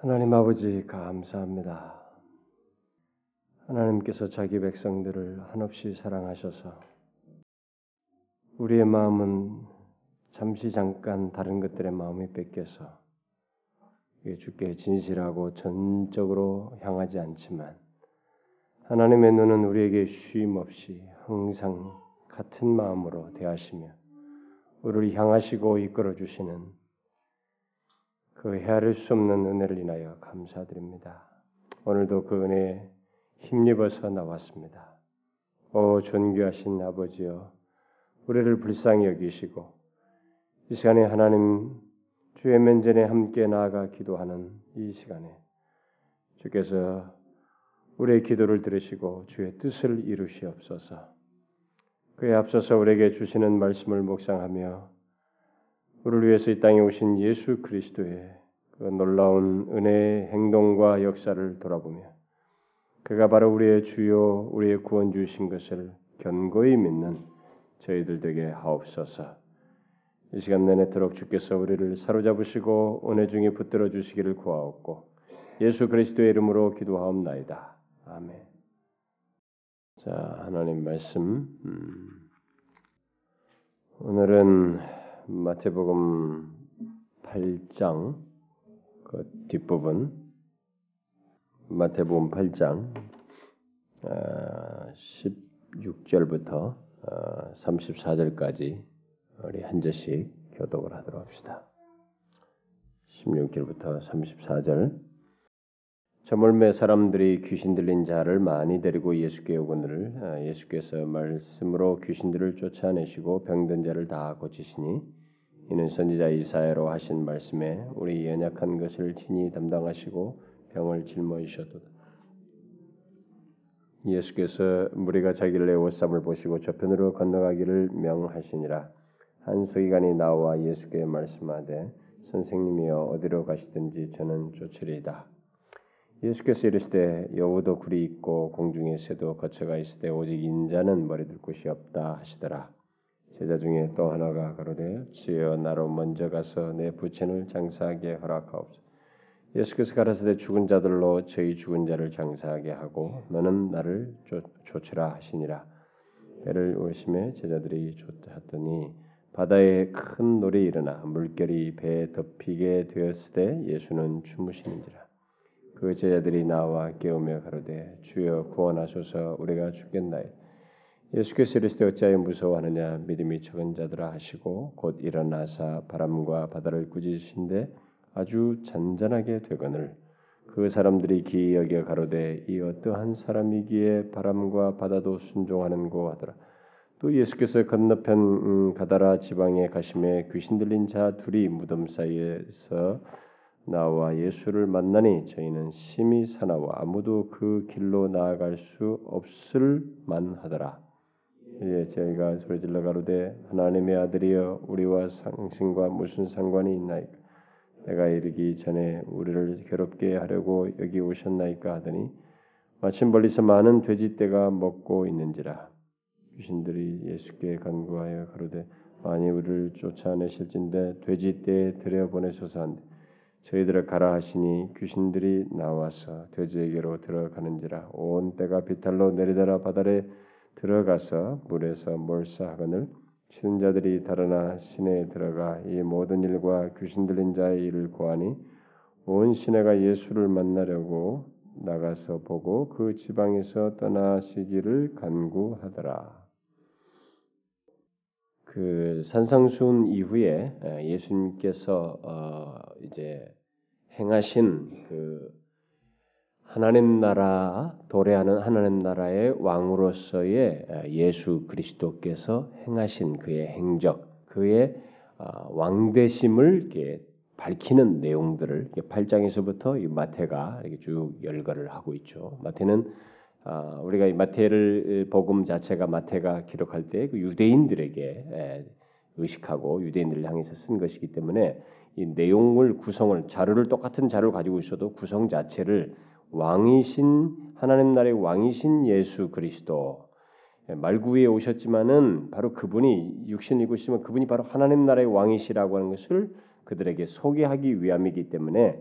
하나님 아버지 감사합니다. 하나님께서 자기 백성들을 한없이 사랑하셔서 우리의 마음은 잠시 잠깐 다른 것들의 마음이 뺏겨서 주께 진실하고 전적으로 향하지 않지만 하나님의 눈은 우리에게 쉼 없이 항상 같은 마음으로 대하시며 우리를 향하시고 이끌어 주시는 그 헤아릴 수 없는 은혜를 인하여 감사드립니다. 오늘도 그 은혜에 힘입어서 나왔습니다. 오 존귀하신 아버지여 우리를 불쌍히 여기시고 이 시간에 하나님 주의 면전에 함께 나아가 기도하는 이 시간에 주께서 우리의 기도를 들으시고 주의 뜻을 이루시옵소서. 그에 앞서서 우리에게 주시는 말씀을 묵상하며 우리를 위해서 이 땅에 오신 예수 그리스도의 그 놀라운 은혜의 행동과 역사를 돌아보며 그가 바로 우리의 주요 우리의 구원 주신 것을 견고히 믿는 저희들 되게 하옵소서. 이 시간 내내도록 주께서 우리를 사로잡으시고 은혜 중에 붙들어 주시기를 구하옵고 예수 그리스도의 이름으로 기도하옵나이다. 아멘. 자 하나님 말씀 음. 오늘은 마태복음 8장 그 뒷부분 마태복음 8장 16절부터 34절까지 우리 한 절씩 교독을 하도록 합시다. 16절부터 34절 저물매 사람들이 귀신 들린 자를 많이 데리고 예수께 오거늘 예수께서 말씀으로 귀신들을 쫓아내시고 병든 자를 다 고치시니 이는 선지자 이사야로 하신 말씀에 우리 연약한 것을 친히 담당하시고 병을 짊어지셨도다. 예수께서 무리가 자기를 애워쌈을 보시고 저편으로 건너가기를 명하시니라. 한 서기관이 나와 예수께 말씀하되 선생님이여 어디로 가시든지 저는 쫓으리이다. 예수께서 이르시되 여우도 굴이 있고 공중에 새도 거처가 있으되 오직 인자는 머리둘 곳이 없다 하시더라. 제자 중에 또 하나가 가로되 주여 나로 먼저 가서 내 부친을 장사하게 허락하옵소서. 예수께서 가라사대 죽은 자들로 저희 죽은 자를 장사하게 하고 너는 나를 쫓으라 하시니라. 배를 오심에 제자들이 쫓았더니 바다에 큰 놀이 일어나 물결이 배에 덮이게 되었을 때 예수는 주무시는지라. 그 제자들이 나와 깨우며 가로되 주여 구원하소서 우리가 죽겠나이. 예수께서 이르시되 어찌하여 무서워하느냐 믿음이 적은 자들아 하시고 곧 일어나사 바람과 바다를 꾸짖으신데 아주 잔잔하게 되거늘 그 사람들이 기이 여겨 가로되 이 어떠한 사람이기에 바람과 바다도 순종하는고 하더라. 또 예수께서 건너편 음, 가다라 지방에 가심에 귀신 들린 자 둘이 무덤 사이에서 나와 예수를 만나니 저희는 심히 사나워 아무도 그 길로 나아갈 수 없을 만하더라. 예, 저희가 소리질러 가로되 하나님의 아들이여 우리와 상신과 무슨 상관이 있나이까? 내가 이르기 전에 우리를 괴롭게 하려고 여기 오셨나이까 하더니 마침 멀리서 많은 돼지떼가 먹고 있는지라. 귀신들이 예수께 간구하여 가로되 많이 우리를 쫓아내실진데 돼지떼에 들여보내소서 한데 저희들을 가라 하시니 귀신들이 나와서 돼지에게로 들어가는지라 온 때가 비탈로 내리더라 바다에 들어가서 물에서 몰사하거늘 치는 자들이 달아나 시내에 들어가 이 모든 일과 귀신 들린 자의 일을 고하니 온 시내가 예수를 만나려고 나가서 보고 그 지방에서 떠나시기를 간구하더라. 그 산상수훈 이후에 예수님께서 어 이제 행하신 그 하나님 나라 도래하는 하나님 나라의 왕으로서의 예수 그리스도께서 행하신 그의 행적, 그의 어, 왕대심을 밝히는 내용들을 8장에서부터 이 마태가 이렇게 쭉 열거를 하고 있죠. 마태는 어, 우리가 이 마태를 복음 자체가 마태가 기록할 때 그 유대인들에게 의식하고 유대인들을 향해서 쓴 것이기 때문에 이 내용을 구성을 자료를 똑같은 자료를 가지고 있어도 구성 자체를 왕이신 하나님 나라의 왕이신 예수 그리스도 예, 말구에 오셨지만은 바로 그분이 육신 이고시면 그분이 바로 하나님 나라의 왕이시라고 하는 것을 그들에게 소개하기 위함이기 때문에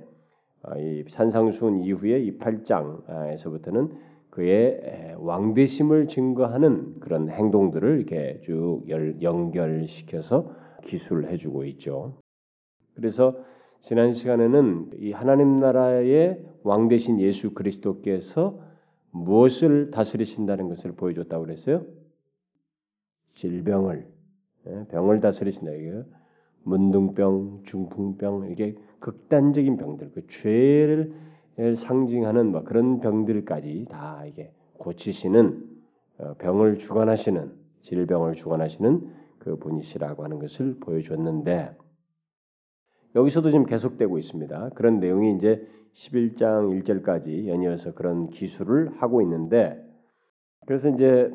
아, 이 산상수훈 이후에 이 8장에서부터는 그의 왕대심을 증거하는 그런 행동들을 이렇게 쭉 연결시켜서 기술을 해주고 있죠. 그래서 지난 시간에는 이 하나님 나라의 왕 대신 예수 그리스도께서 무엇을 다스리신다는 것을 보여줬다고 그랬어요. 질병을 예, 병을 다스리신다 이게 문둥병, 중풍병 이게 극단적인 병들, 그 죄를 상징하는 뭐 그런 병들까지 다 이게 고치시는 어, 병을 주관하시는 질병을 주관하시는 그 분이시라고 하는 것을 보여줬는데 여기서도 지금 계속되고 있습니다. 그런 내용이 이제 11장 1절까지 연이어서 그런 기술을 하고 있는데 그래서 이제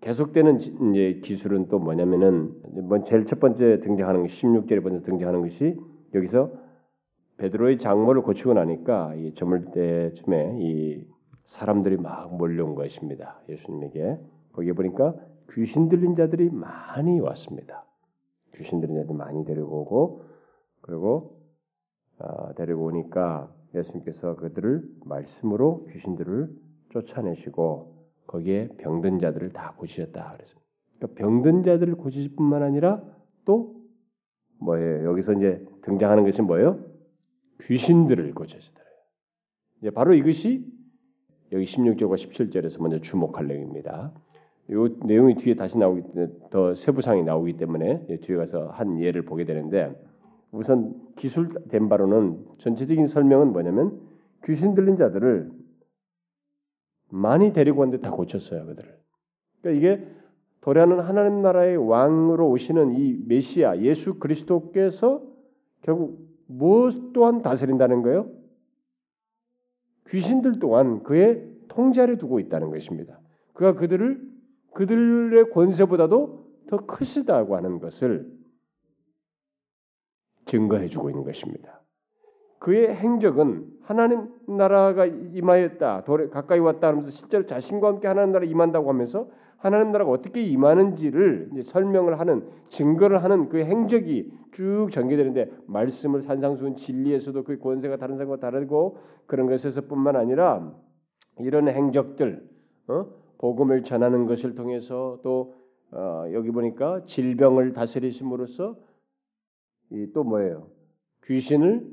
계속되는 이제 기술은 또 뭐냐면은 뭐 제일 첫 번째 등장하는 것 16절에 먼저 등장하는 것이 여기서 베드로의 장모를 고치고 나니까 이 저물 때쯤에 이 사람들이 막 몰려온 것입니다. 예수님에게 거기 보니까 귀신 들린 자들이 많이 왔습니다. 귀신 들린 자들 많이 데리고 오고 그리고 어, 데리고 오니까 예수님께서 그들을 말씀으로 귀신들을 쫓아내시고 거기에 병든 자들을 다 고치셨다 그랬습니다. 그러니까 병든 자들을 고치실 뿐만 아니라 또 뭐예요? 여기서 이제 등장하는 것이 뭐예요? 귀신들을 고치시더라. 이제 바로 이것이 여기 16절과 17절에서 먼저 주목할 내용입니다. 이 내용이 뒤에 다시 나오기 더 세부상이 나오기 때문에 뒤에 가서 한 예를 보게 되는데 우선 기술된 바로는 전체적인 설명은 뭐냐면 귀신 들린 자들을 많이 데리고 왔는데 다 고쳤어요 그들을. 그러니까 이게 도래하는 하나님 나라의 왕으로 오시는 이 메시아 예수 그리스도께서 결국 무엇 또한 다스린다는 거예요? 귀신들 또한 그의 통제 아래 두고 있다는 것입니다. 그가 그들을 그들의 권세보다도 더 크시다고 하는 것을 증거해 주고 있는 것입니다. 그의 행적은 하나님 나라가 임하였다, 가까이 왔다 하면서 실제로 자신과 함께 하나님 나라 임한다고 하면서 하나님 나라가 어떻게 임하는지를 설명을 하는 증거를 하는 그 행적이 쭉 전개되는데 말씀을 산상수훈 진리에서도 그 권세가 다른 사람과 다르고 그런 것에서뿐만 아니라 이런 행적들 어? 복음을 전하는 것을 통해서 또 어, 여기 보니까 질병을 다스리심으로써 또 뭐예요? 귀신을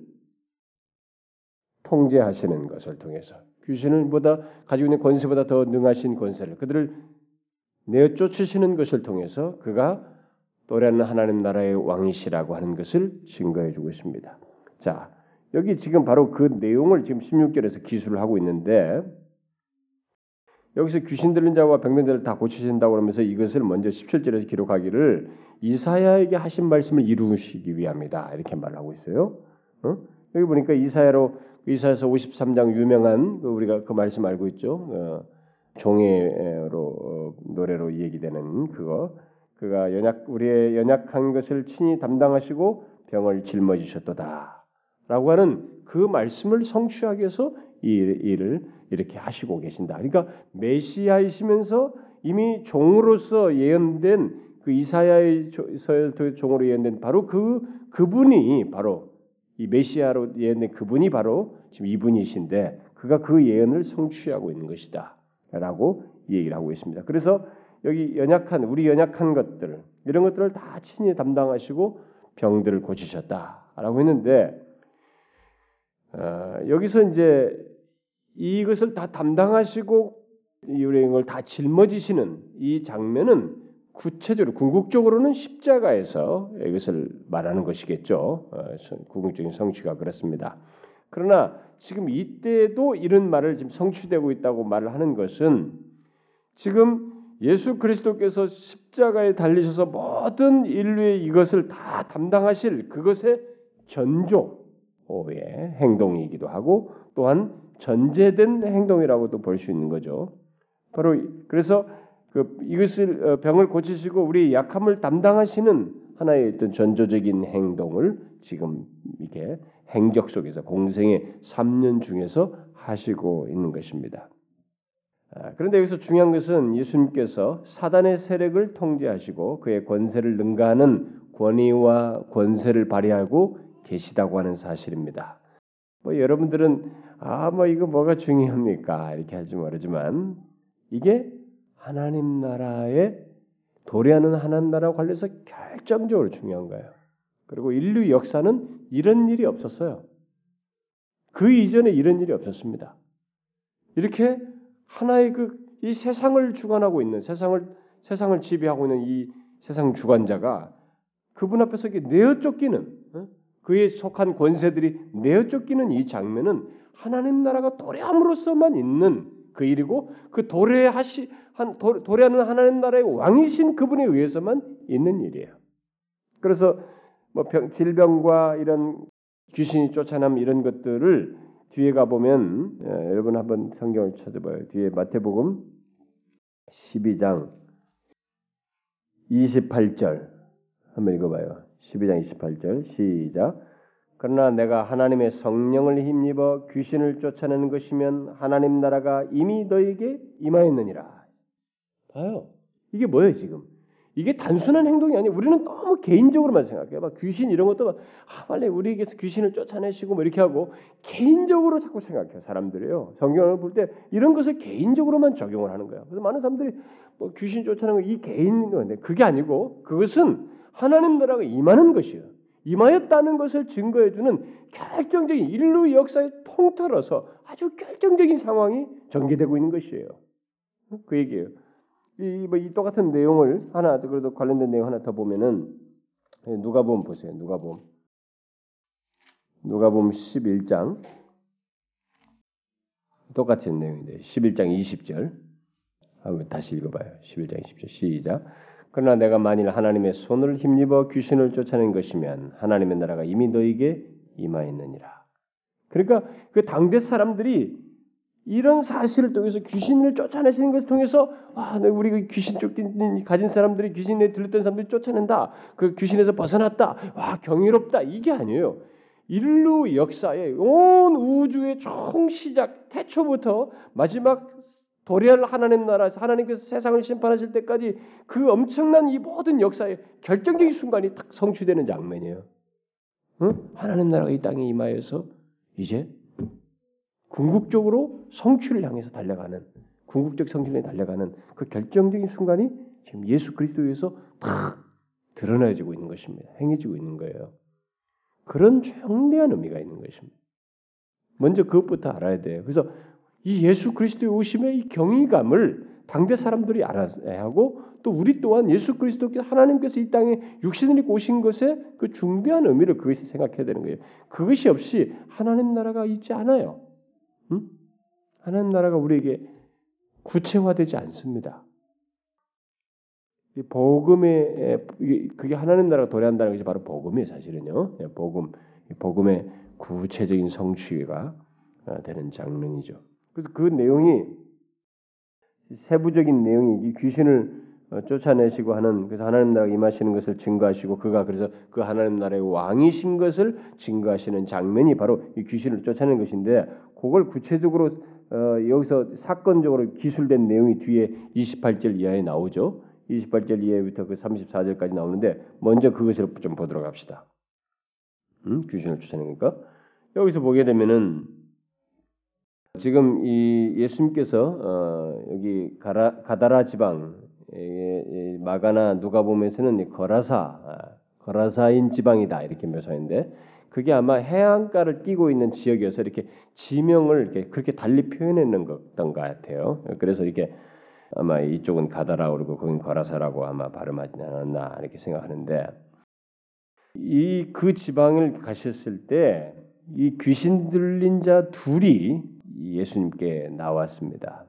통제하시는 것을 통해서 귀신을 보다 가지고 있는 권세보다 더 능하신 권세를 그들을 내어 쫓으시는 것을 통해서 그가 또래는 하나님 나라의 왕이시라고 하는 것을 증거해 주고 있습니다. 자, 여기 지금 바로 그 내용을 지금 16절에서 기술을 하고 있는데 여기서 귀신 들린 자와 병든 자를 다 고치신다고 하면서 이것을 먼저 17절에서 기록하기를 이사야에게 하신 말씀을 이루시기 위함이다. 이렇게 말하고 있어요. 어? 여기 보니까 이사야로 이사야서 53장 유명한 그 우리가 그 말씀 알고 있죠. 어, 종의로 어, 노래로 얘기되는 그거 그가 연약 우리의 연약한 것을 친히 담당하시고 병을 짊어지셨도다라고 하는 그 말씀을 성취하기 위해서 이 일을 이렇게 하시고 계신다. 그러니까 메시아이시면서 이미 종으로서 예언된 그 이사야의 종으로 예언된 바로 그 그분이 바로 이 메시아로 예언된 그분이 바로 지금 이분이신데 그가 그 예언을 성취하고 있는 것이다. 라고 얘기를 하고 있습니다. 그래서 여기 연약한 우리 연약한 것들 이런 것들을 다 친히 담당하시고 병들을 고치셨다라고 했는데 어, 여기서 이제 이것을 다 담당하시고 이유행을 다 짊어지시는 이 장면은 구체적으로 궁극적으로는 십자가에서 이것을 말하는 것이겠죠. 어, 궁극적인 성취가 그렇습니다. 그러나 지금 이때도 이런 말을 지금 성취되고 있다고 말을 하는 것은 지금 예수 그리스도께서 십자가에 달리셔서 모든 인류의 이것을 다 담당하실 그것의 전조 의 행동이기도 하고 또한 전제된 행동이라고도 볼 수 있는 거죠. 바로 그래서 그 이것을 어, 병을 고치시고 우리 약함을 담당하시는 하나의 어떤 전조적인 행동을 지금 이게 행적 속에서 공생의 3년 중에서 하시고 있는 것입니다. 아, 그런데 여기서 중요한 것은 예수님께서 사단의 세력을 통제하시고 그의 권세를 능가하는 권위와 권세를 발휘하고 계시다고 하는 사실입니다. 뭐 여러분들은 아 뭐 이거 뭐가 중요합니까 이렇게 할지 모르지만 이게 하나님 나라의 도래하는 하나님 나라와 관련해서 결정적으로 중요한 거예요. 그리고 인류 역사는 이런 일이 없었어요. 그 이전에 이런 일이 없었습니다. 이렇게 하나의 그 이 세상을 주관하고 있는 세상을 세상을 지배하고 있는 이 세상 주관자가 그분 앞에서 내어 쫓기는 어? 그에 속한 권세들이 내어 쫓기는 이 장면은 하나님 나라가 도래함으로써만 있는 그 일이고 그 도래하시 한 도래하는 하나님 나라의 왕이신 그분에 의해서만 있는 일이에요. 그래서 뭐 병, 질병과 이런 귀신이 쫓아남 이런 것들을 뒤에 가 보면 예, 여러분 한번 성경을 찾아봐요. 뒤에 마태복음 12장 28절 한번 읽어봐요. 12장 28절 시작. 그러나 내가 하나님의 성령을 힘입어 귀신을 쫓아내는 것이면 하나님 나라가 이미 너에게 임하였느니라. 봐요. 이게 뭐예요 지금? 이게 단순한 행동이 아니에요. 우리는 너무 개인적으로만 생각해요. 막 귀신 이런 것도 막 아, 빨리 우리에게서 귀신을 쫓아내시고 뭐 이렇게 하고 개인적으로 자꾸 생각해요. 사람들이요. 성경을 볼 때 이런 것을 개인적으로만 적용을 하는 거예요. 그래서 많은 사람들이 뭐 귀신 쫓아내는 거 이 개인인데 그게 아니고 그것은 하나님 나라가 임하는 것이에요. 임하였다는 것을 증거해 주는 결정적인 인류 역사의 통틀어서 아주 결정적인 상황이 전개되고 있는 것이에요. 그 얘기예요. 이, 뭐, 이 똑같은 내용을 하나 그래도 관련된 내용 하나 더 보면은 누가복음 보세요. 누가복음. 누가복음 11장 똑같은 내용인데 11장 20절 한번 다시 읽어봐요. 11장 20절 시작. 그러나 내가 만일 하나님의 손을 힘입어 귀신을 쫓아낸 것이면 하나님의 나라가 이미 너에게 임하였느니라. 그러니까 그 당대 사람들이 이런 사실을 통해서 귀신을 쫓아내시는 것을 통해서 아, 우리 그 귀신 쫓긴 가진 사람들이 귀신에 들렸던 사람들이 쫓아낸다. 그 귀신에서 벗어났다. 와, 경이롭다. 이게 아니에요. 인류 역사의 온 우주의 총 시작 태초부터 마지막 도래할 하나님 나라에서 하나님께서 세상을 심판하실 때까지 그 엄청난 이 모든 역사의 결정적인 순간이 딱 성취되는 장면이에요. 응? 하나님 나라가 이 땅에 임하여서 이제 궁극적으로 성취를 향해서 달려가는 궁극적 성취에 달려가는 그 결정적인 순간이 지금 예수 그리스도에서 다 드러나지고 있는 것입니다. 행해지고 있는 거예요. 그런 중대한 의미가 있는 것입니다. 먼저 그것부터 알아야 돼요. 그래서 이 예수 그리스도의 오심의 이 경이감을 당대 사람들이 알아야 하고 또 우리 또한 예수 그리스도께서 하나님께서 이 땅에 육신을 입고 오신 것에 그 중대한 의미를 그것이 생각해야 되는 거예요. 그것이 없이 하나님 나라가 있지 않아요. 응? 하나님 나라가 우리에게 구체화되지 않습니다. 복음의 그게 하나님 나라가 도래한다는 것이 바로 복음이에요, 사실은요. 예, 복음, 복음의 구체적인 성취가 어, 되는 장면이죠. 그래서 그 내용이 세부적인 내용이 이 귀신을 어, 쫓아내시고 하는 그래서 하나님 나라가 임하시는 것을 증거하시고 그가 그래서 그 하나님 나라의 왕이신 것을 증거하시는 장면이 바로 이 귀신을 쫓아내는 것인데 그걸 구체적으로 어, 여기서 사건적으로 기술된 내용이 뒤에 28절 이하에 나오죠. 28절 이하부터 그 34절까지 나오는데 먼저 그것을 좀 보도록 합시다. 음? 귀신을 쫓아내니까 여기서 보게 되면은 지금 이 예수님께서 어, 여기 가라, 가다라 지방 마가나 누가 보면서는 거라사 아, 거라사인 지방이다 이렇게 묘사인데 그게 아마 해안가를 끼고 있는 지역이어서 이렇게 지명을 이렇게 그렇게 달리 표현했는 것던 것 같아요. 그래서 이게 아마 이쪽은 가다라 그러고 거긴 거라사라고 아마 발음하지 않았나 이렇게 생각하는데 이 그 지방을 가셨을 때 이 귀신 들린 자 둘이 예수님께 나왔습니다.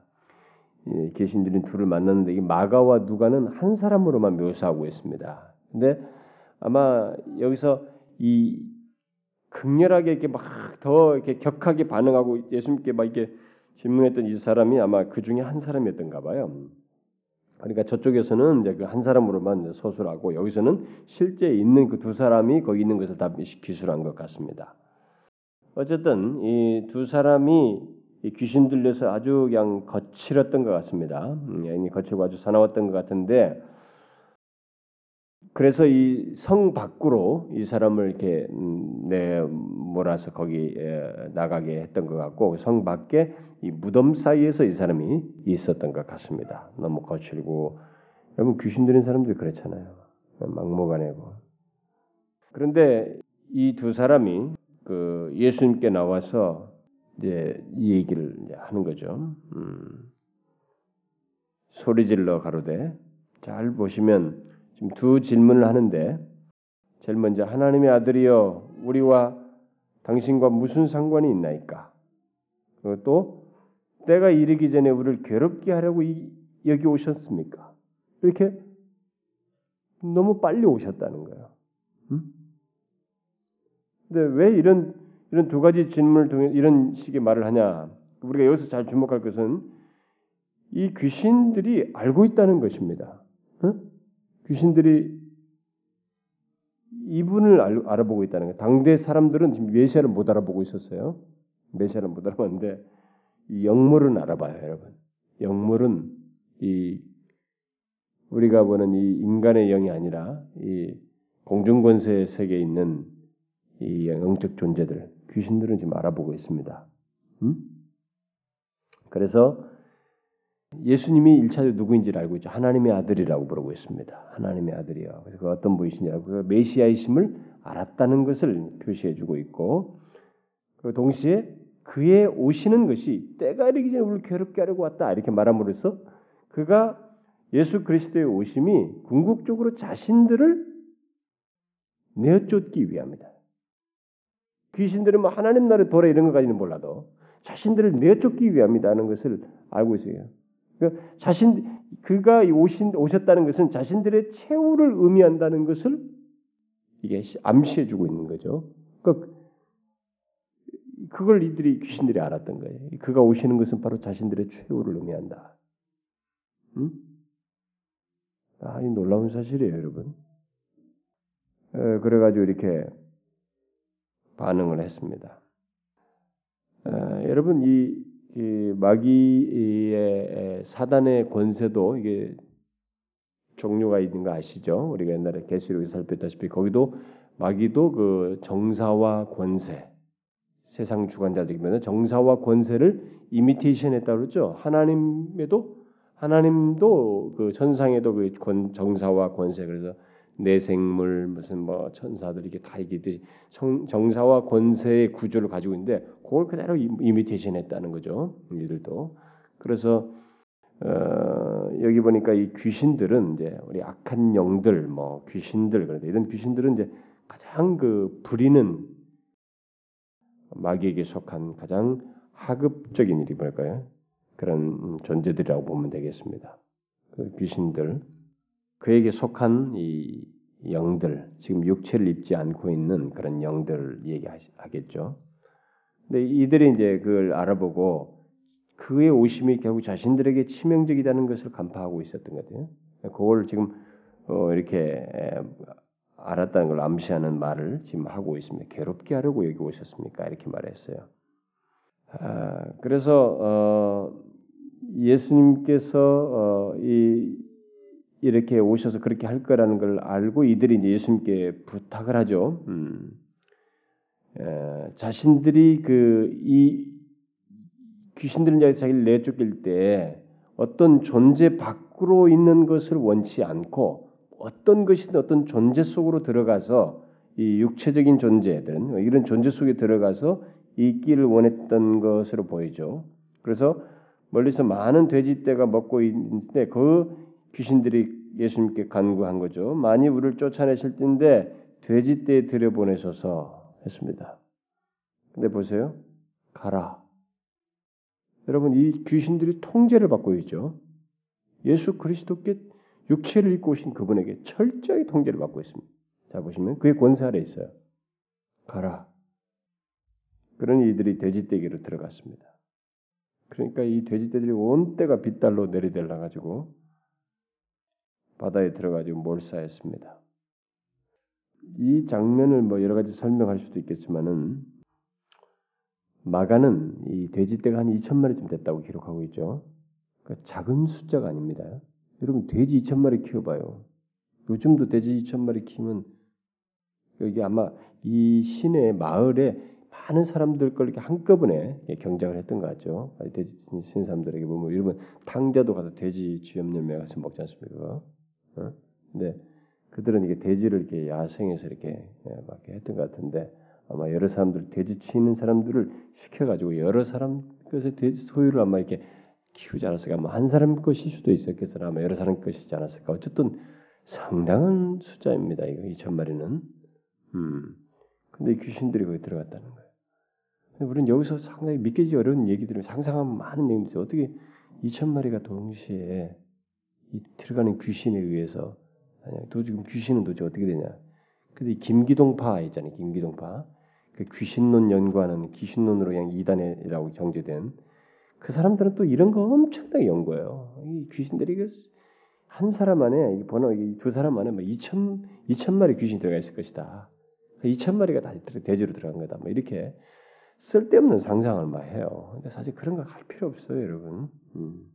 귀신 들린 둘을 만났는데 이 마가와 누가는 한 사람으로만 묘사하고 있습니다. 근데 아마 여기서 이 극렬하게 이렇게 막 더 이렇게 격하게 반응하고 예수님께 막 이렇게 질문했던 이 사람이 아마 그 중에 한 사람이었던가 봐요. 그러니까 저쪽에서는 이제 그 한 사람으로만 서술하고 여기서는 실제 있는 그 두 사람이 거기 있는 것을 다 기술한 것 같습니다. 어쨌든 이 두 사람이 이 귀신 들려서 아주 그냥 거칠었던 것 같습니다. 음, 거칠고 아주 사나웠던 것 같은데 그래서 이 성 밖으로 이 사람을 이렇게 음, 내 몰아서 거기 나가게 했던 것 같고 성 밖에 이 무덤 사이에서 이 사람이 있었던 것 같습니다. 너무 거칠고 여러분 귀신 들린 사람들이 그렇잖아요. 막무가내고 그런데 이 두 사람이 그 예수님께 나와서 이제 이 얘기를 하는 거죠. 음. 소리질러 가로되 잘 보시면 지금 두 질문을 하는데 제일 먼저 하나님의 아들이여 우리와 당신과 무슨 상관이 있나이까? 또 때가 이르기 전에 우리를 괴롭게 하려고 여기 오셨습니까? 이렇게 너무 빨리 오셨다는 거예요. 음? 근데 왜 이런 이런 두 가지 질문을 통해 이런 식의 말을 하냐? 우리가 여기서 잘 주목할 것은 이 귀신들이 알고 있다는 것입니다. 어? 귀신들이 이분을 알, 아보고 있다는 거예요. 당대 사람들은 지금 메시아를 못 알아보고 있었어요. 메시아를 못 알아봤는데 이 영물은 알아봐요, 여러분. 영물은 이 우리가 보는 이 인간의 영이 아니라 이 공중권세 세계에 있는 이 영적 존재들, 귀신들은 지금 알아보고 있습니다. 음? 그래서 예수님이 1차적으로 누구인지를 알고 있죠. 하나님의 아들이라고 부르고 있습니다. 하나님의 아들이요. 그래서 그 어떤 분이시냐고 그 메시아이심을 알았다는 것을 표시해 주고 있고 그 동시에 그의 오시는 것이 때가 이르기 전에 우리를 괴롭게 하려고 왔다 이렇게 말함으로써 그가 예수 그리스도의 오심이 궁극적으로 자신들을 내쫓기 위함이다. 귀신들은 뭐 하나님 나라에 돌아 이런 것까지는 몰라도 자신들을 내쫓기 위함이다는 것을 알고 있어요. 그 자신 그가 오신 오셨다는 것은 자신들의 최후를 의미한다는 것을 이게 암시해 주고 있는 거죠. 그 그걸 이들이 귀신들이 알았던 거예요. 그가 오시는 것은 바로 자신들의 최후를 의미한다. 음? 아, 이 놀라운 사실이에요, 여러분. 에, 그래가지고 이렇게 반응을 했습니다. 에, 여러분 이, 이 마귀의 사단의 권세도 이게 종류가 있는 거 아시죠? 우리가 옛날에 게시록에 살폈다시피 거기도 마귀도 그 정사와 권세 세상 주관자들이면 정사와 권세를 이미테이션했다 그러죠. 하나님에도 하나님도 그 천상에도 그 권, 정사와 권세 그래서 내생물 무슨 뭐 천사들 이게 다 이게 정사와 권세의 구조를 가지고 있는데 그걸 그대로 이미테이션했다는 거죠. 이들도 그래서 어, 여기 보니까 이 귀신들은 이제 우리 악한 영들 뭐 귀신들 그런데 이런 귀신들은 이제 가장 그 부리는 마귀에게 속한 가장 하급적인 일이 뭘까요? 그런 존재들이라고 보면 되겠습니다. 그 귀신들, 그에게 속한 이 영들, 지금 육체를 입지 않고 있는 그런 영들 얘기하겠죠. 근데 이들이 이제 그걸 알아보고 그의 오심이 결국 자신들에게 치명적이라는 것을 간파하고 있었던 거예요. 그걸 지금 어 이렇게 알았다는 걸 암시하는 말을 지금 하고 있습니다. 괴롭게 하려고 여기 오셨습니까? 이렇게 말했어요. 아, 그래서 어, 예수님께서 어, 이, 이렇게 오셔서 그렇게 할 거라는 걸 알고 이들이 이제 예수님께 부탁을 하죠. 음. 에, 자신들이 그 이 귀신들은 자기를 내쫓길 때 어떤 존재 밖으로 있는 것을 원치 않고 어떤 것이든 어떤 존재 속으로 들어가서 이 육체적인 존재들은 이런 존재 속에 들어가서 있기를 원했던 것으로 보이죠. 그래서 멀리서 많은 돼지떼가 먹고 있는데 그 귀신들이 예수님께 간구한 거죠. 많이 우리를 쫓아내실 텐데 돼지 떼에 들여보내소서 했습니다. 근데 보세요. 가라. 여러분 이 귀신들이 통제를 받고 있죠. 예수 그리스도께 육체를 입고 오신 그분에게 철저히 통제를 받고 있습니다. 자 보시면 그의 권세 아래 있어요. 가라. 그런 이들이 돼지떼기로 들어갔습니다. 그러니까 이 돼지떼들이 온 때가 빗달로 내리달라 가지고 바다에 들어가지고 몰사했습니다. 이 장면을 뭐 여러 가지 설명할 수도 있겠지만은 마가는 이 돼지떼가 한 2천 마리쯤 됐다고 기록하고 있죠. 그러니까 작은 숫자가 아닙니다. 여러분 돼지 2천 마리 키워봐요. 요즘도 돼지 2천 마리 키면 여기 아마 이 시내 마을에 많은 사람들 걸 이렇게 한꺼번에 경작을 했던 것 같죠. 돼지 신 사람들에게 보면 이러면 탕자도 가서 돼지 쥐염 열매 가서 먹지 않습니까? 어? 근데 그들은 이게 돼지를 이렇게 야생에서 이렇게 예, 막 했던 것 같은데 아마 여러 사람들 돼지 치는 사람들을 시켜가지고 여러 사람 것의 돼지 소유를 아마 이렇게 키우지 않았을까? 뭐한 사람 것일 수도 있었겠으나 아마 여러 사람 것이지 않았을까? 어쨌든 상당한 숫자입니다. 이거 2천 마리는. 음. 근데 귀신들이 거기 들어갔다는 거예요. 우리는 여기서 상당히 믿기지 어려운 얘기들을 상상하면 많은 얘기들이 어떻게 2천 마리가 동시에 이 들어가는 귀신에 의해서 도저히 귀신은 도대체 어떻게 되냐? 근데 김기동파 있잖아요. 김기동파. 그 귀신론 연구하는 귀신론으로 그냥 이단이라고 정제된 그 사람들은 또 이런 거 엄청나게 연구해요. 이 귀신들이 한 사람 안에 번호 두 사람 안에 뭐 2천 2천 마리 귀신이 들어가 있을 것이다. 2천 마리가 다 대지로 들어간 거다. 뭐 이렇게 쓸데없는 상상을 막 해요. 근데 사실 그런 거 할 필요 없어요, 여러분. 음.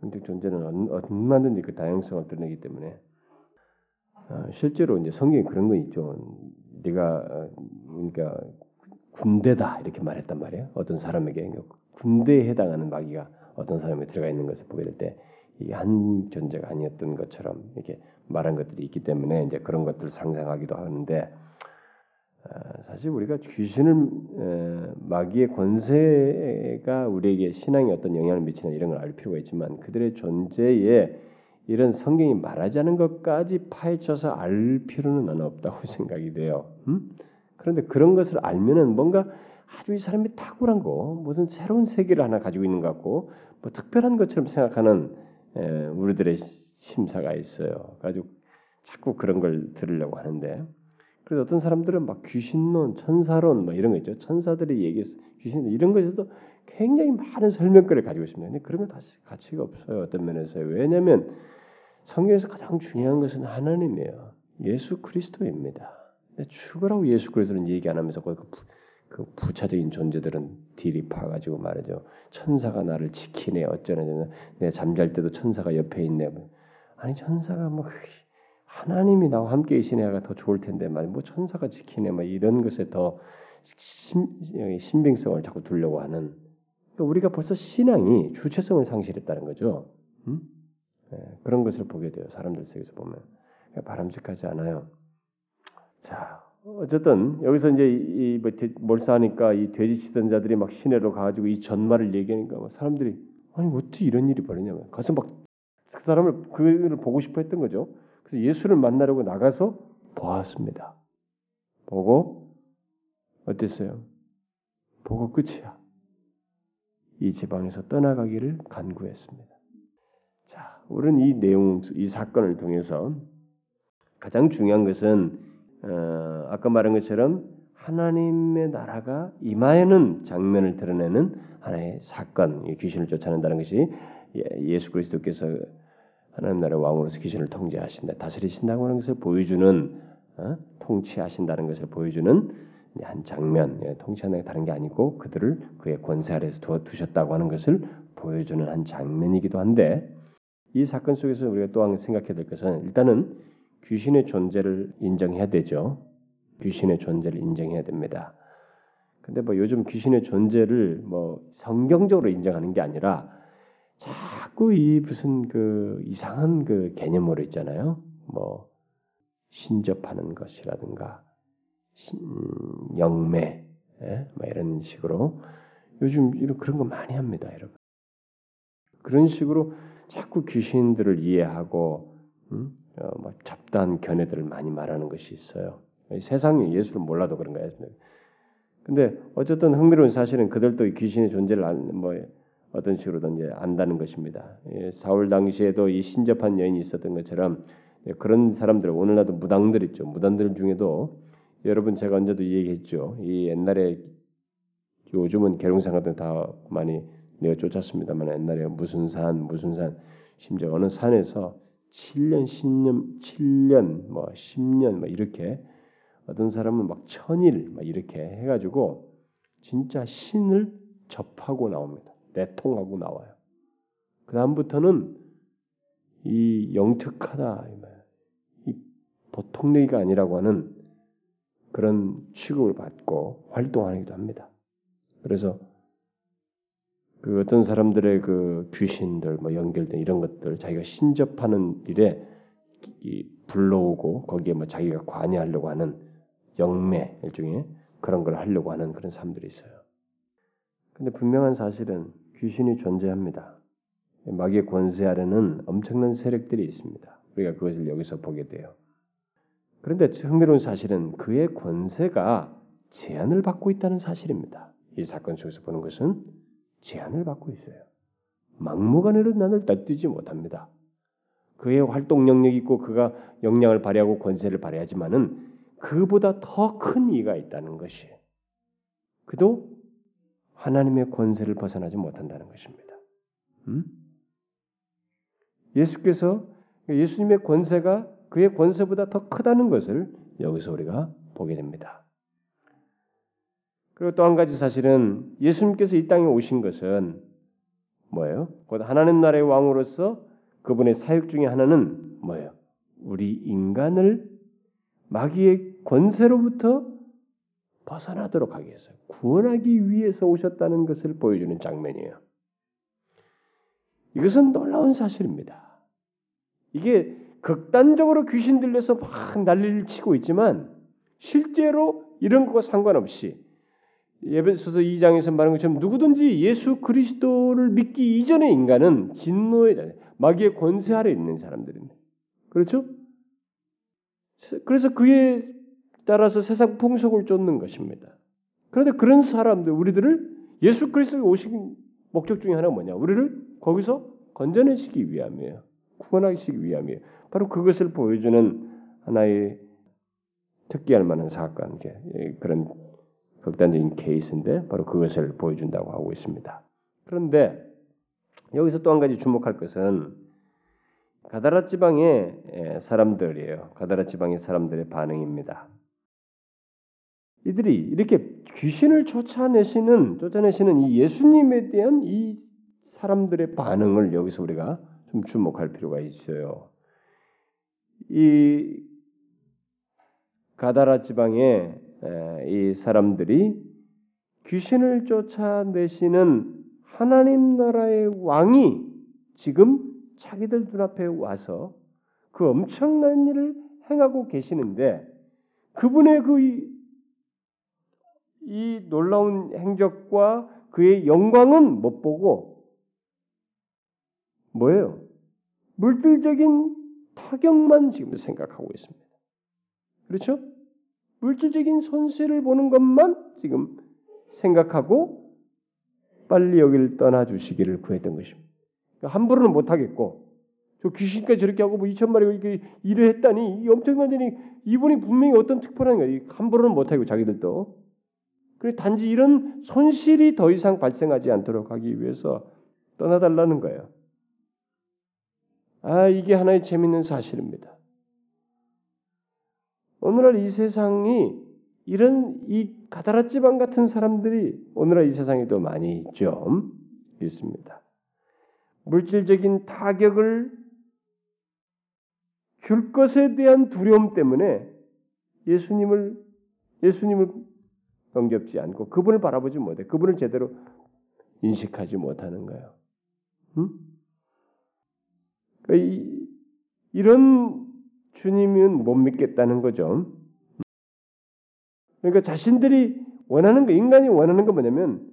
근데 존재는 얼마든지 그 다양성을 드러내기 때문에 어, 실제로 이제 성경에 그런 거 있죠. 네가 어, 그러니까 군대다 이렇게 말했단 말이에요. 어떤 사람에게 군대에 해당하는 마귀가 어떤 사람에 들어가 있는 것을 보게 될 때 이 한 존재가 아니었던 것처럼 이렇게 말한 것들이 있기 때문에 이제 그런 것들을 상상하기도 하는데 어, 사실 우리가 귀신을 마귀의 권세가 우리에게 신앙에 어떤 영향을 미치는 이런 걸 알 필요가 있지만 그들의 존재에 이런 성경이 말하지 않은 것까지 파헤쳐서 알 필요는 나는 없다고 생각이 돼요. 음? 그런데 그런 것을 알면은 뭔가 아주 이 사람이 탁월한 거, 무슨 새로운 세계를 하나 가지고 있는 것 같고, 뭐 특별한 것처럼 생각하는 에, 우리들의 심사가 있어요. 가지고 자꾸 그런 걸 들으려고 하는데, 그래서 어떤 사람들은 막 귀신론, 천사론 뭐 이런 거 있죠. 천사들이 얘기해서 귀신 이런 것에서 굉장히 많은 설명거리를 가지고 있습니다. 근데 그런 건 가치가 없어요. 어떤 면에서 왜냐하면 성경에서 가장 중요한 것은 하나님이에요. 예수 그리스도입니다. 죽으라고 예수 그리스도는 얘기 안 하면서 그, 그 부차적인 존재들은 딜이 파가지고 말이죠. 천사가 나를 지키네 어쩌네 내 잠잘 때도 천사가 옆에 있네. 아니 천사가 뭐 하나님이 나와 함께 계시네가 더 좋을 텐데 말이야. 뭐 천사가 지키네 뭐 이런 것에 더 신, 신빙성을 자꾸 두려고 하는 그러니까 우리가 벌써 신앙이 주체성을 상실했다는 거죠. 음? 네, 그런 것을 보게 돼요. 사람들 속에서 보면 그러니까 바람직하지 않아요. 자, 어쨌든 여기서 이제 이 뭐 몰사하니까 이 돼지 치던 자들이 막 시내로 가가지고 이 전말을 얘기하니까 뭐 사람들이 아니 어떻게 이런 일이 벌어냐면 가서 막 그 사람을 그를 보고 싶어 했던 거죠. 그래서 예수를 만나려고 나가서 보았습니다. 보고 어땠어요? 보고 끝이야. 이 지방에서 떠나가기를 간구했습니다. 자, 우리는 이 내용, 이 사건을 통해서 가장 중요한 것은 어, 아까 말한 것처럼 하나님의 나라가 임하는 장면을 드러내는 하나의 사건, 귀신을 쫓아낸다는 것이 예, 예수 그리스도께서 하나님 나라의 왕으로서 귀신을 통제하신다, 다스리신다고 하는 것을 보여주는 어? 통치하신다는 것을 보여주는 한 장면, 예, 통치하는 게 다른 게 아니고 그들을 그의 권세 아래서 두어 두셨다고 하는 것을 보여주는 한 장면이기도 한데 이 사건 속에서 우리가 또한 생각해야 될 것은 일단은 귀신의 존재를 인정해야 되죠. 귀신의 존재를 인정해야 됩니다. 근데 뭐 요즘 귀신의 존재를 뭐 성경적으로 인정하는 게 아니라 자꾸 이 무슨 그 이상한 그 개념으로 있잖아요. 뭐 신접하는 것이라든가 신, 영매, 예? 뭐 이런 식으로 요즘 이런 그런 거 많이 합니다, 여러분. 그런 식으로 자꾸 귀신들을 이해하고 음? 어, 뭐 잡다한 견해들을 많이 말하는 것이 있어요. 세상이 예수를 몰라도 그런 거예요. 근데 어쨌든 흥미로운 사실은 그들도 귀신의 존재를 안, 뭐 어떤 식으로든 이제 안다는 것입니다. 예, 사울 당시에도 이 신접한 여인이 있었던 것처럼 예, 그런 사람들 오늘날도 무당들 있죠. 무당들 중에도 여러분 제가 언제도 얘기했죠. 이 옛날에 요즘은 계룡산 같은 다 많이 내가 쫓았습니다만 옛날에 무슨 산 무슨 산 심지어 어느 산에서 7년 10년 7년 뭐 10년 뭐 이렇게 어떤 사람은 막 천일 막 이렇게 해가지고 진짜 신을 접하고 나옵니다. 내통하고 나와요. 그 다음부터는 이 영특하다 보통 얘기가 아니라고 하는 그런 취급을 받고 활동하기도 합니다. 그래서 그 어떤 사람들의 그 귀신들 뭐 연결된 이런 것들 자기가 신접하는 일에 불러오고 거기에 뭐 자기가 관여하려고 하는 영매 일종의 그런 걸 하려고 하는 그런 사람들이 있어요. 근데 분명한 사실은 귀신이 존재합니다. 마귀의 권세 아래는 엄청난 세력들이 있습니다. 우리가 그것을 여기서 보게 돼요. 그런데 흥미로운 사실은 그의 권세가 제한을 받고 있다는 사실입니다. 이 사건 속에서 보는 것은 제한을 받고 있어요. 막무가내로 난을 따뛰지 못합니다. 그의 활동 영역이 있고 그가 역량을 발휘하고 권세를 발휘하지만은 그보다 더 큰 이가 있다는 것이 그도 하나님의 권세를 벗어나지 못한다는 것입니다. 음? 예수께서 예수님의 권세가 그의 권세보다 더 크다는 것을 여기서 우리가 보게 됩니다. 그리고 또 한 가지 사실은 예수님께서 이 땅에 오신 것은 뭐예요? 곧 하나님 나라의 왕으로서 그분의 사역 중에 하나는 뭐예요? 우리 인간을 마귀의 권세로부터 벗어나도록 하기 위해서 구원하기 위해서 오셨다는 것을 보여주는 장면이에요. 이것은 놀라운 사실입니다. 이게 극단적으로 귀신 들려서 막 난리를 치고 있지만 실제로 이런 것과 상관없이 예배소서 2장에서 말한 것처럼 누구든지 예수 그리스도를 믿기 이전의 인간은 진노의 마귀의 권세 아래 있는 사람들입니다. 그렇죠? 그래서 그에 따라서 세상 풍속을 쫓는 것입니다. 그런데 그런 사람들 우리들을 예수 그리스도에 오신 목적 중에 하나가 뭐냐? 우리를 거기서 건져내시기 위함이에요. 구원하시기 위함이에요. 바로 그것을 보여주는 하나의 특기할 만한 사건, 그런 극단적인 케이스인데 바로 그것을 보여준다고 하고 있습니다. 그런데 여기서 또 한 가지 주목할 것은 가다라 지방의 사람들이에요. 가다라 지방의 사람들의 반응입니다. 이들이 이렇게 귀신을 쫓아내시는 쫓아내시는 이 예수님에 대한 이 사람들의 반응을 여기서 우리가 좀 주목할 필요가 있어요. 이 가다라 지방의 이 사람들이 귀신을 쫓아내시는 하나님 나라의 왕이 지금 자기들 눈앞에 와서 그 엄청난 일을 행하고 계시는데 그분의 그 이 놀라운 행적과 그의 영광은 못 보고 뭐예요? 물질적인 타격만 지금 생각하고 있습니다. 그렇죠? 물질적인 손실을 보는 것만 지금 생각하고 빨리 여기를 떠나 주시기를 구했던 것입니다. 그러니까 함부로는 못 하겠고 저 귀신까지 저렇게 하고 뭐 2천 마리 이렇게 일을 했다니 이 엄청난 일이 이분이 분명히 어떤 특별한 거예요. 함부로는 못 하고 자기들도 그래 단지 이런 손실이 더 이상 발생하지 않도록 하기 위해서 떠나달라는 거예요. 아 이게 하나의 재밌는 사실입니다. 오늘날 이 세상이 이런 이 가다라 지방 같은 사람들이 오늘날 이 세상에도 많이 좀 있습니다. 물질적인 타격을 줄 것에 대한 두려움 때문에 예수님을 예수님을 영접지 않고 그분을 바라보지 못해 그분을 제대로 인식하지 못하는 거예요. 응? 그러니까 이, 이런 주님은 못 믿겠다는 거죠. 그러니까 자신들이 원하는 거, 인간이 원하는 거 뭐냐면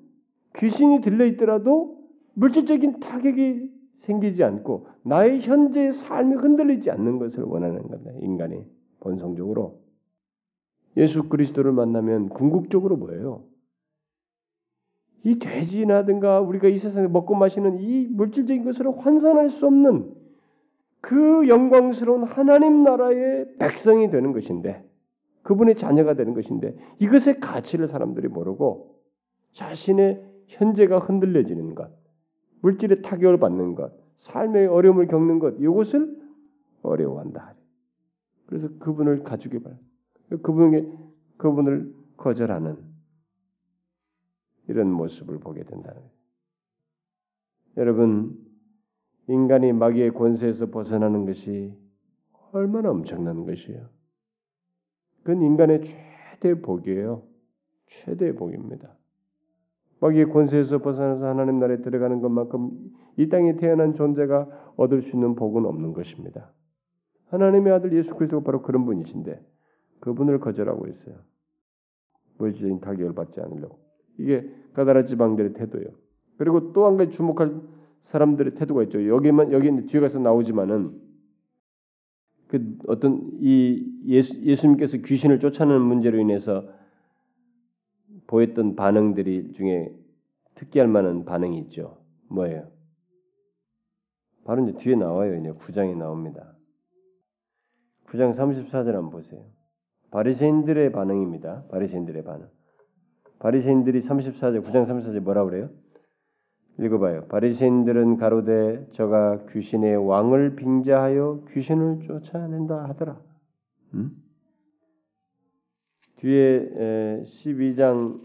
귀신이 들려 있더라도 물질적인 타격이 생기지 않고 나의 현재의 삶이 흔들리지 않는 것을 원하는 거다. 인간이 본성적으로 예수 그리스도를 만나면 궁극적으로 뭐예요? 이 돼지나든가 우리가 이 세상에 먹고 마시는 이 물질적인 것으로 환산할 수 없는 그 영광스러운 하나님 나라의 백성이 되는 것인데 그분의 자녀가 되는 것인데 이것의 가치를 사람들이 모르고 자신의 현재가 흔들려지는 것, 물질의 타격을 받는 것, 삶의 어려움을 겪는 것, 이것을 어려워한다. 그래서 그분을 가지게 말, 그분의 그분을 거절하는 이런 모습을 보게 된다는 거예요. 여러분 인간이 마귀의 권세에서 벗어나는 것이 얼마나 엄청난 것이에요. 그건 인간의 최대 복이에요. 최대 복입니다. 마귀의 권세에서 벗어나서 하나님 나라에 들어가는 것만큼 이 땅에 태어난 존재가 얻을 수 있는 복은 없는 것입니다. 하나님의 아들 예수 그리스도가 바로 그런 분이신데 그분을 거절하고 있어요. 물질적인 가격을 받지 않으려고. 이게 가다라 지방들의 태도예요. 그리고 또 한 가지 주목할 사람들의 태도가 있죠. 여기만 여기 뒤에 가서 나오지만은 그 어떤 이 예수, 예수님께서 귀신을 쫓아내는 문제로 인해서 보였던 반응들이 중에 특기할 만한 반응이 있죠. 뭐예요? 바로 이제 뒤에 나와요. 이제 9장에 나옵니다. 9장 34절 한번 보세요. 바리새인들의 반응입니다. 바리새인들의 반응. 바리새인들이 34절 9장 34절 뭐라 그래요? 읽어봐요. 바리새인들은 가로되 저가 귀신의 왕을 빙자하여 귀신을 쫓아낸다 하더라. 음? 뒤에 12장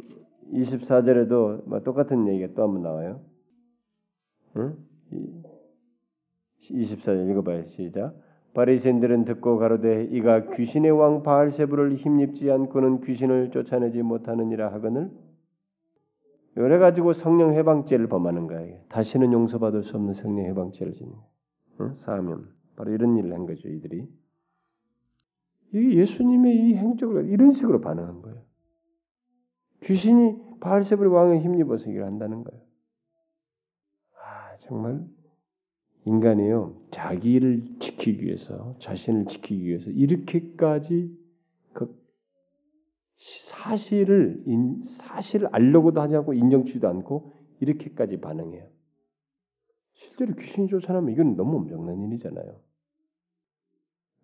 24절에도 뭐 똑같은 얘기가 또 한번 나와요. 응? 24절 읽어봐요. 시작. 바리새인들은 듣고 가로되 이가 귀신의 왕 바알세부를 힘입지 않고는 귀신을 쫓아내지 못하느니라 하거늘 이래 가지고 성령 해방죄를 범하는 거예요. 다시는 용서받을 수 없는 성령 해방죄를 짓는 응? 사하면 바로 이런 일을 한 거죠. 이들이 이 예수님의 이 행적을 이런 식으로 반응한 거예요. 귀신이 바알세불 왕을 힘입어서 이걸 한다는 거예요. 아 정말 인간이요 자기를 지키기 위해서 자신을 지키기 위해서 이렇게까지 그 사실을 인, 사실을 알려고도 하지 않고 인정치도 않고 이렇게까지 반응해요. 실제로 귀신이 쫓아나면 이건 너무 엄청난 일이잖아요.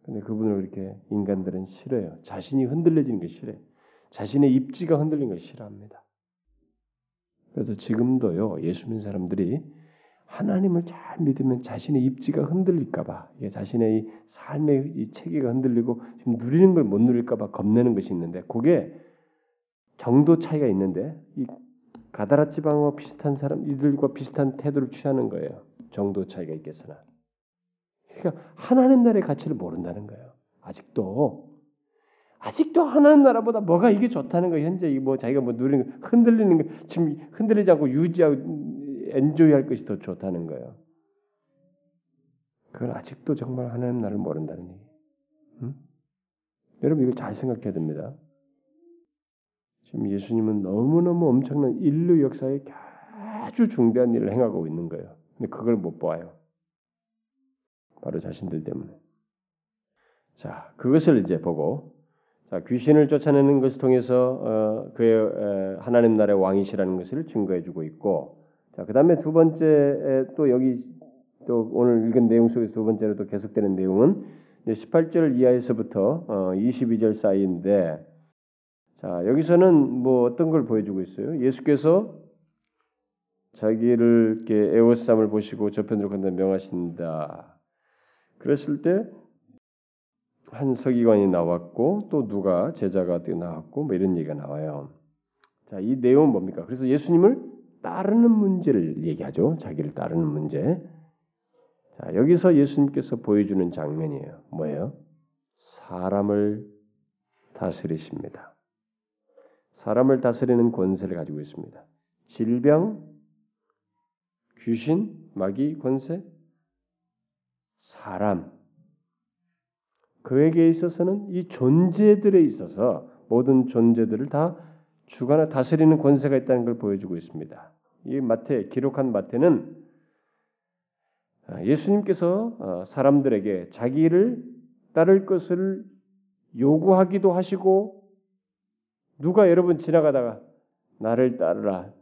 근데 그분을 이렇게 인간들은 싫어요. 자신이 흔들려지는 게 싫어요. 자신의 입지가 흔들리는 걸 싫어합니다. 그래서 지금도요 예수 믿는 사람들이 하나님을 잘 믿으면 자신의 입지가 흔들릴까봐 자신의 이 삶의 이 체계가 흔들리고 지금 누리는 걸 못 누릴까봐 겁내는 것이 있는데 그게 정도 차이가 있는데 이 가다라 지방과 비슷한 사람 이들과 비슷한 태도를 취하는 거예요. 정도 차이가 있겠으나 그러니까 하나님 나라의 가치를 모른다는 거예요. 아직도 아직도 하나님 나라보다 뭐가 이게 좋다는 거 현재 뭐 자기가 뭐 누리는 거 흔들리는 거 지금 흔들리지 않고 유지하고 엔조이할 것이 더 좋다는 거예요. 그건 아직도 정말 하나님 나를 모른다는 얘기. 응? 여러분 이거 잘 생각해야 됩니다. 지금 예수님은 너무너무 엄청난 인류 역사에 아주 중대한 일을 행하고 있는 거예요. 근데 그걸 못 봐요. 바로 자신들 때문에. 자, 그것을 이제 보고 자, 귀신을 쫓아내는 것을 통해서 어, 그의 하나님 나라의 왕이시라는 것을 증거해 주고 있고 자, 그다음에 두 번째 또 여기 또 오늘 읽은 내용 속에서 두 번째로 또 계속되는 내용은 18절 이하에서부터 22절 어, 사이인데 자, 여기서는 뭐 어떤 걸 보여주고 있어요? 예수께서 자기를 이렇게 에워쌈을 보시고 저편으로 간다 명하신다. 그랬을 때 한 서기관이 나왔고 또 누가 제자가 나왔고 뭐 이런 얘기가 나와요. 자, 이 내용은 뭡니까? 그래서 예수님을 따르는 문제를 얘기하죠. 자기를 따르는 문제. 자, 여기서 예수님께서 보여주는 장면이에요. 뭐예요? 사람을 다스리십니다. 사람을 다스리는 권세를 가지고 있습니다. 질병, 귀신, 마귀 권세, 사람. 그에게 있어서는 이 존재들에 있어서 모든 존재들을 다 주관을 다스리는 권세가 있다는 걸 보여주고 있습니다. 이 마태 기록한 마태는 아, 예수님께서 어, 사람들에게 자기를 따를 것을 요구하기도 하시고 누가 여러분 지나가다가 나를 따르라.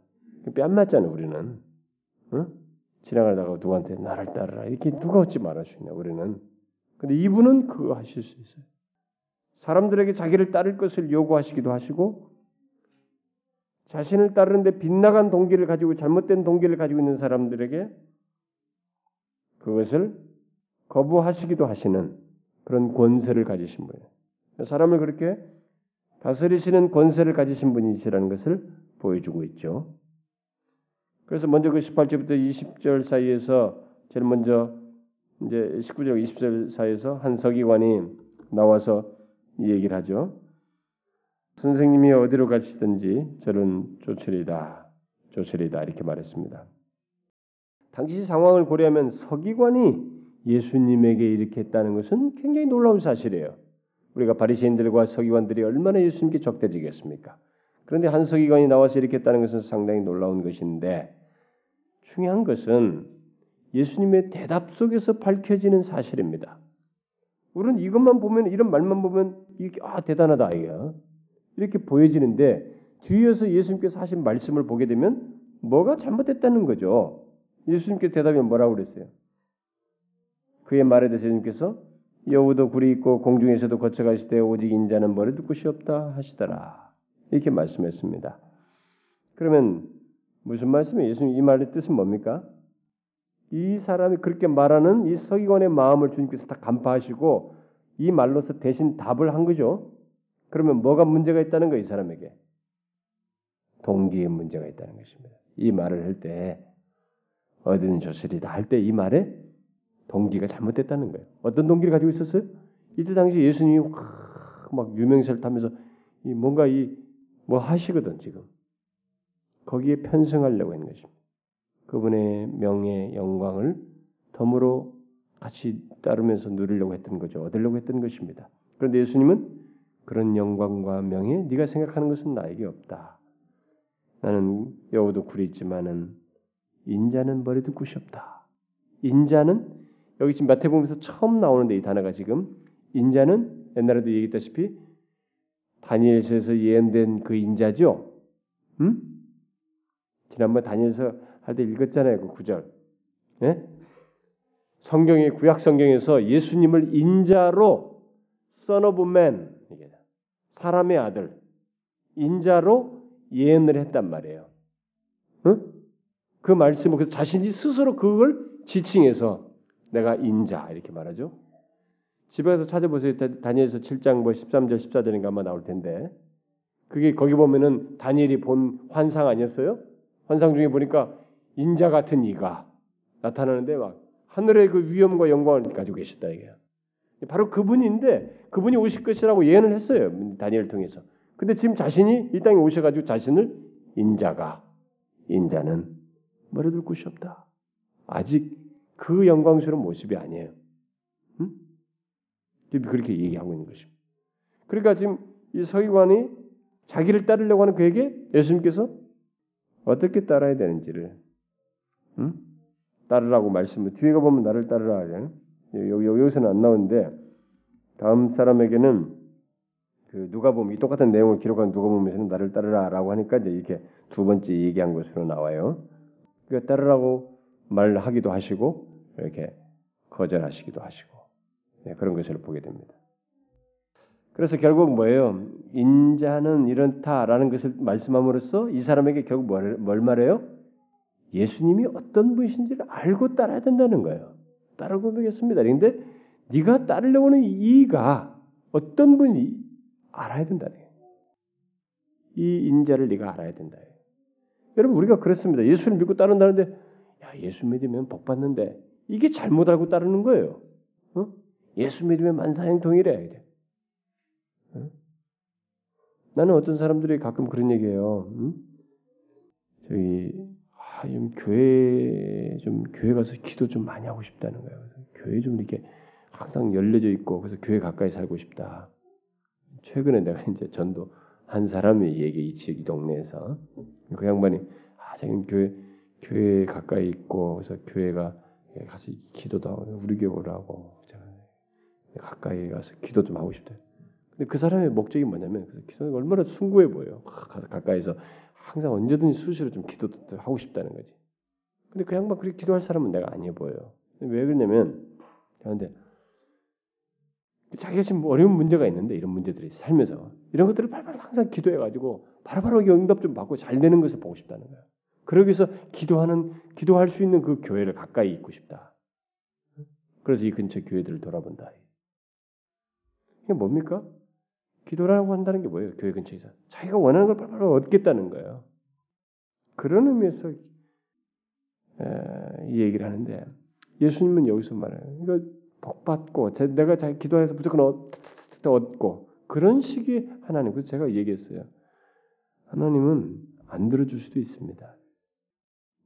뺨 맞잖아요 우리는. 응? 지나가다가 누구한테 나를 따르라. 이렇게 누가 어찌 말할 수 있냐 우리는. 근데 이분은 그거 하실 수 있어요. 사람들에게 자기를 따를 것을 요구하시기도 하시고 자신을 따르는데 빗나간 동기를 가지고 잘못된 동기를 가지고 있는 사람들에게 그것을 거부하시기도 하시는 그런 권세를 가지신 분이에요. 사람을 그렇게 다스리시는 권세를 가지신 분이시라는 것을 보여주고 있죠. 그래서 먼저 그 18절부터 20절 사이에서 제일 먼저 이제 19절 20절 사이에서 한 서기관이 나와서 이 얘기를 하죠. 선생님이 어디로 가시든지 저는 쫓으리다. 쫓으리다 이렇게 말했습니다. 당시 상황을 고려하면 서기관이 예수님에게 이렇게 했다는 것은 굉장히 놀라운 사실이에요. 우리가 바리새인들과 서기관들이 얼마나 예수님께 적대지겠습니까? 그런데 한 서기관이 나와서 이렇게 했다는 것은 상당히 놀라운 것인데 중요한 것은 예수님의 대답 속에서 밝혀지는 사실입니다. 우리는 이것만 보면 이런 말만 보면 이게 아 대단하다 이게 이렇게 보여지는데 뒤에서 예수님께서 하신 말씀을 보게 되면 뭐가 잘못됐다는 거죠. 예수님께 대답이 뭐라고 그랬어요? 그의 말에 대해서 예수님께서 여우도 굴이 있고 공중에서도 거쳐가실 때 오직 인자는 머리둘 곳이 없다 하시더라 이렇게 말씀했습니다. 그러면 무슨 말씀이에요? 예수님 이 말의 뜻은 뭡니까? 이 사람이 그렇게 말하는 이 서기관의 마음을 주님께서 다 간파하시고 이 말로서 대신 답을 한 거죠. 그러면 뭐가 문제가 있다는 거예요, 이 사람에게? 동기에 문제가 있다는 것입니다. 이 말을 할 때 어디는 조슬이다 할 때 이 말에 동기가 잘못됐다는 거예요. 어떤 동기를 가지고 있었어요? 이때 당시 예수님이 막 유명세를 타면서 이 뭔가 이 뭐 하시거든 지금 거기에 편승하려고 하는 것입니다. 그분의 명예 영광을 덤으로 같이 따르면서 누리려고 했던 거죠. 얻으려고 했던 것입니다. 그런데 예수님은 그런 영광과 명예 네가 생각하는 것은 나에게 없다. 나는 여우도 굴이 있지만은 인자는 머리도 굿이 없다. 인자는 여기 지금 마태복음에서 처음 나오는데 이 단어가 지금 인자는 옛날에도 얘기했다시피 다니엘서에서 예언된 그 인자죠. 음? 지난번 다니엘서 할 때 읽었잖아요. 그 구절. 예? 성경의 구약 성경에서 예수님을 인자로 son of 사람의 아들 인자로 예언을 했단 말이에요. 응? 그 말씀을 그래서 자신이 스스로 그걸 지칭해서 내가 인자 이렇게 말하죠. 집에 가서 찾아보세요. 다니엘서 7장 뭐 13절 14절인가 아마 나올 텐데 그게 거기 보면은 다니엘이 본 환상 아니었어요? 환상 중에 보니까 인자 같은 이가 나타나는데 막 하늘의 그 위엄과 영광을 가지고 계셨다 이게. 바로 그분인데 그분이 오실 것이라고 예언을 했어요. 다니엘을 통해서. 근데 지금 자신이 이 땅에 오셔가지고 자신을 인자가 인자는 머리둘 곳이 없다. 아직 그 영광스러운 모습이 아니에요. 응? 그렇게 얘기하고 있는 것입니다. 그러니까 지금 이 서기관이 자기를 따르려고 하는 그에게 예수님께서 어떻게 따라야 되는지를 응? 따르라고 말씀을 뒤에 가 보면 나를 따르라 하잖아요. 여기 여기서는 안 나오는데 다음 사람에게는 그 누가 보면 이 똑같은 내용을 기록한 누가 보면서는 나를 따르라라고 하니까 이제 이렇게 두 번째 얘기한 것으로 나와요. 그 따르라고 말하기도 하시고 이렇게 거절하시기도 하시고 네, 그런 것을 보게 됩니다. 그래서 결국 뭐예요? 인자는 이렇다라는 것을 말씀함으로써 이 사람에게 결국 뭘, 뭘 말해요? 예수님이 어떤 분이신지를 알고 따라야 된다는 거예요. 따르고 보겠습니다. 그런데 네가 따르려고 하는 이가 어떤 분이 알아야 된다는. 이 인자를 네가 알아야 된다. 여러분 우리가 그렇습니다. 예수를 믿고 따른다는데 야 예수 믿으면 복 받는데 이게 잘못 알고 따르는 거예요. 어? 예수 믿으면 만사형통이래. 돼. 어? 나는 어떤 사람들이 가끔 그런 얘기해요. 응? 저기 아, 좀 교회 좀 교회 가서 기도 좀 많이 하고 싶다는 거예요. 교회 좀 이렇게 항상 열려져 있고 그래서 교회 가까이 살고 싶다. 최근에 내가 이제 전도 한 사람이 얘기 이 지역 이 동네에서 그 양반이 아 자기는 교회 교회 가까이 있고 그래서 교회가 가서 기도도 하고 우리 교회 오라고 가까이 가서 기도 좀 하고 싶대. 근데 그 사람의 목적이 뭐냐면 그래서 기도 얼마나 숭고해 보여요. 가까이서 항상 언제든지 수시로 좀 기도도 하고 싶다는 거지. 근데 그 양반 그렇게 기도할 사람은 내가 아니해 보여요. 왜 그러냐면 그런데 자기가 지금 어려운 문제가 있는데 이런 문제들이 살면서 이런 것들을 발발 항상 기도해 가지고 바로바로 응답 좀 받고 잘 되는 것을 보고 싶다는 거야. 그러기 위해서 기도하는 기도할 수 있는 그 교회를 가까이 있고 싶다. 그래서 이 근처 교회들을 돌아본다. 이게 뭡니까? 기도라고 한다는 게 뭐예요? 교회 근처에서 자기가 원하는 걸 바로 얻겠다는 거예요. 그런 의미에서 에, 이 얘기를 하는데 예수님은 여기서 말해요. 이거 복 받고 내가 자 기도해서 무조건 얻, 얻고 그런 식의 하나님. 그래서 제가 얘기했어요. 하나님은 안 들어줄 수도 있습니다.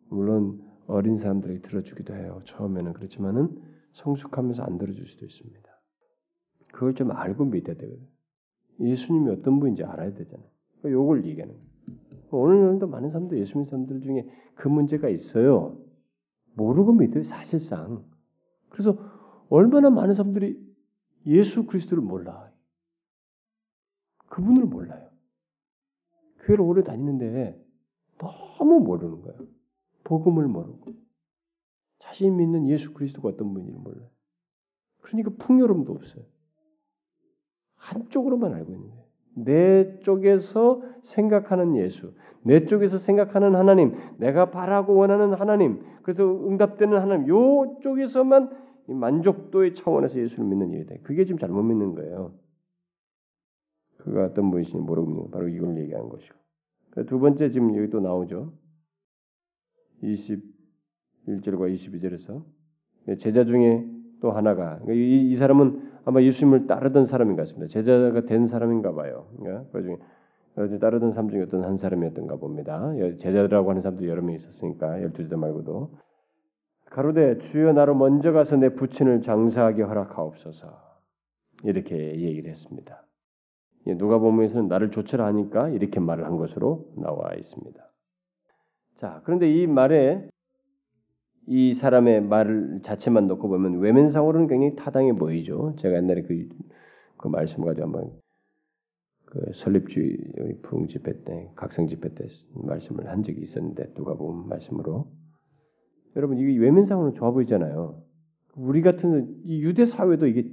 물론 어린 사람들에게 들어주기도 해요. 처음에는 그렇지만은 성숙하면서 안 들어줄 수도 있습니다. 그걸 좀 알고 믿어야 되거든요. 예수님이 어떤 분인지 알아야 되잖아요. 요걸 얘기하는 거예요. 오늘날도 많은 사람들 예수 믿는 사람들 중에 그 문제가 있어요. 모르고 믿어요, 사실상. 그래서 얼마나 많은 사람들이 예수 그리스도를 몰라. 그분을 몰라요. 교회를 오래 다니는데 너무 모르는 거예요. 복음을 모르고 자신 믿는 예수 그리스도가 어떤 분인지 몰라요. 그러니까 풍요로움도 없어요. 한쪽으로만 알고 있는 거예요. 내 쪽에서 생각하는 예수, 내 쪽에서 생각하는 하나님, 내가 바라고 원하는 하나님, 그래서 응답되는 하나님, 요 쪽에서만 만족도의 차원에서 예수를 믿는 일이다. 그게 지금 잘못 믿는 거예요. 그가 어떤 분이신지 모르고 거. 바로 이걸 얘기하는 것이고. 그두 번째 지금 여기 또 나오죠. 21절과 22절에서 제자 중에 또 하나가 이, 이 사람은 아마 예수님을 따르던 사람인 것 같습니다. 제자가 된 사람인가 봐요. 그러니까 그 중에 따르던 사람 중에 어떤 한 사람이었던가 봅니다. 제자들하고 하는 사람도 여러 명 있었으니까 열두 제자 말고도 가로되 주여 나로 먼저 가서 내 부친을 장사하게 허락하옵소서 이렇게 얘기를 했습니다. 누가 보면서는 나를 조처라 하니까 이렇게 말을 한 것으로 나와 있습니다. 자, 그런데 이 말에 이 사람의 말 자체만 놓고 보면 외면상으로는 굉장히 타당해 보이죠. 제가 옛날에 그, 그 말씀 가지고 한번 그 설립주의 부흥 집회 때, 각성 집회 때 말씀을 한 적이 있었는데 누가 보면 말씀으로 여러분 이게 외면상으로는 좋아 보이잖아요. 우리 같은 이 유대 사회도 이게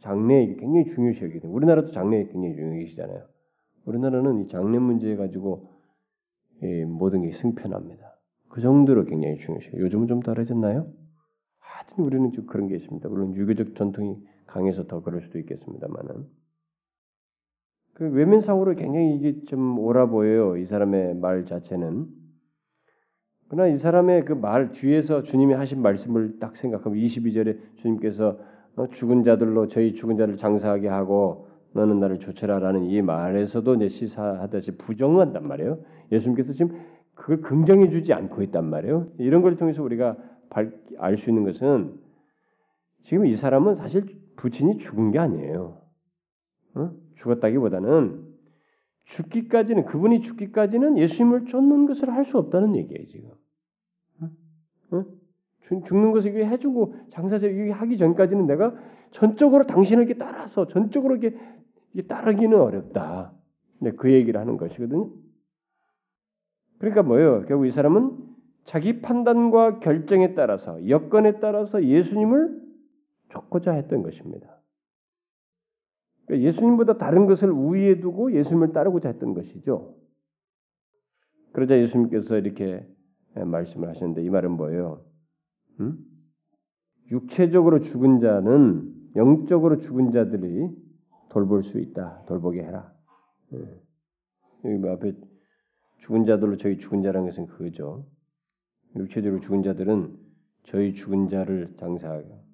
장래 굉장히 중요시 여기거든요. 우리나라도 장래 굉장히 중요시잖아요. 우리나라는 이 장래 문제 가지고 모든 게 승편합니다. 그 정도로 굉장히 중요시. 요즘은 좀 달라졌나요? 하여튼 우리는 좀 그런 게 있습니다. 물론 유교적 전통이 강해서 더 그럴 수도 있겠습니다만은 그 외면상으로 굉장히 이게 좀 옳아 보여요. 이 사람의 말 자체는. 그러나 이 사람의 그 말 뒤에서 주님이 하신 말씀을 딱 생각하면 22절에 주님께서 어, 죽은 자들로 저희 죽은 자를 장사하게 하고 너는 나를 조처라라는 이 말에서도 이제 시사하듯이 부정한단 말이에요. 예수님께서 지금 그걸 긍정해 주지 않고 있단 말이에요. 이런 걸 통해서 우리가 알 수 있는 것은 지금 이 사람은 사실 부친이 죽은 게 아니에요. 어? 죽었다기보다는 죽기까지는 그분이 죽기까지는 예수님을 쫓는 것을 할 수 없다는 얘기예요 지금. 어? 죽는 것을 이게 해주고 이게 하기 전까지는 내가 전적으로 당신을 이렇게 따라서 전적으로 이렇게 따르기는 어렵다. 그 얘기를 하는 것이거든요. 그러니까 뭐예요? 결국 이 사람은 자기 판단과 결정에 따라서 여건에 따라서 예수님을 쫓고자 했던 것입니다. 그러니까 예수님보다 다른 것을 우위에 두고 예수님을 따르고자 했던 것이죠. 그러자 예수님께서 이렇게 말씀을 하셨는데 이 말은 뭐예요? 음? 육체적으로 죽은 자는 영적으로 죽은 자들이 돌볼 수 있다. 돌보게 해라. 예. 여기 뭐 앞에 죽은 자들로 저희 죽은 자라는 것은 그거죠. 육체적으로 죽은 자들은 저희 죽은 자를 장사하고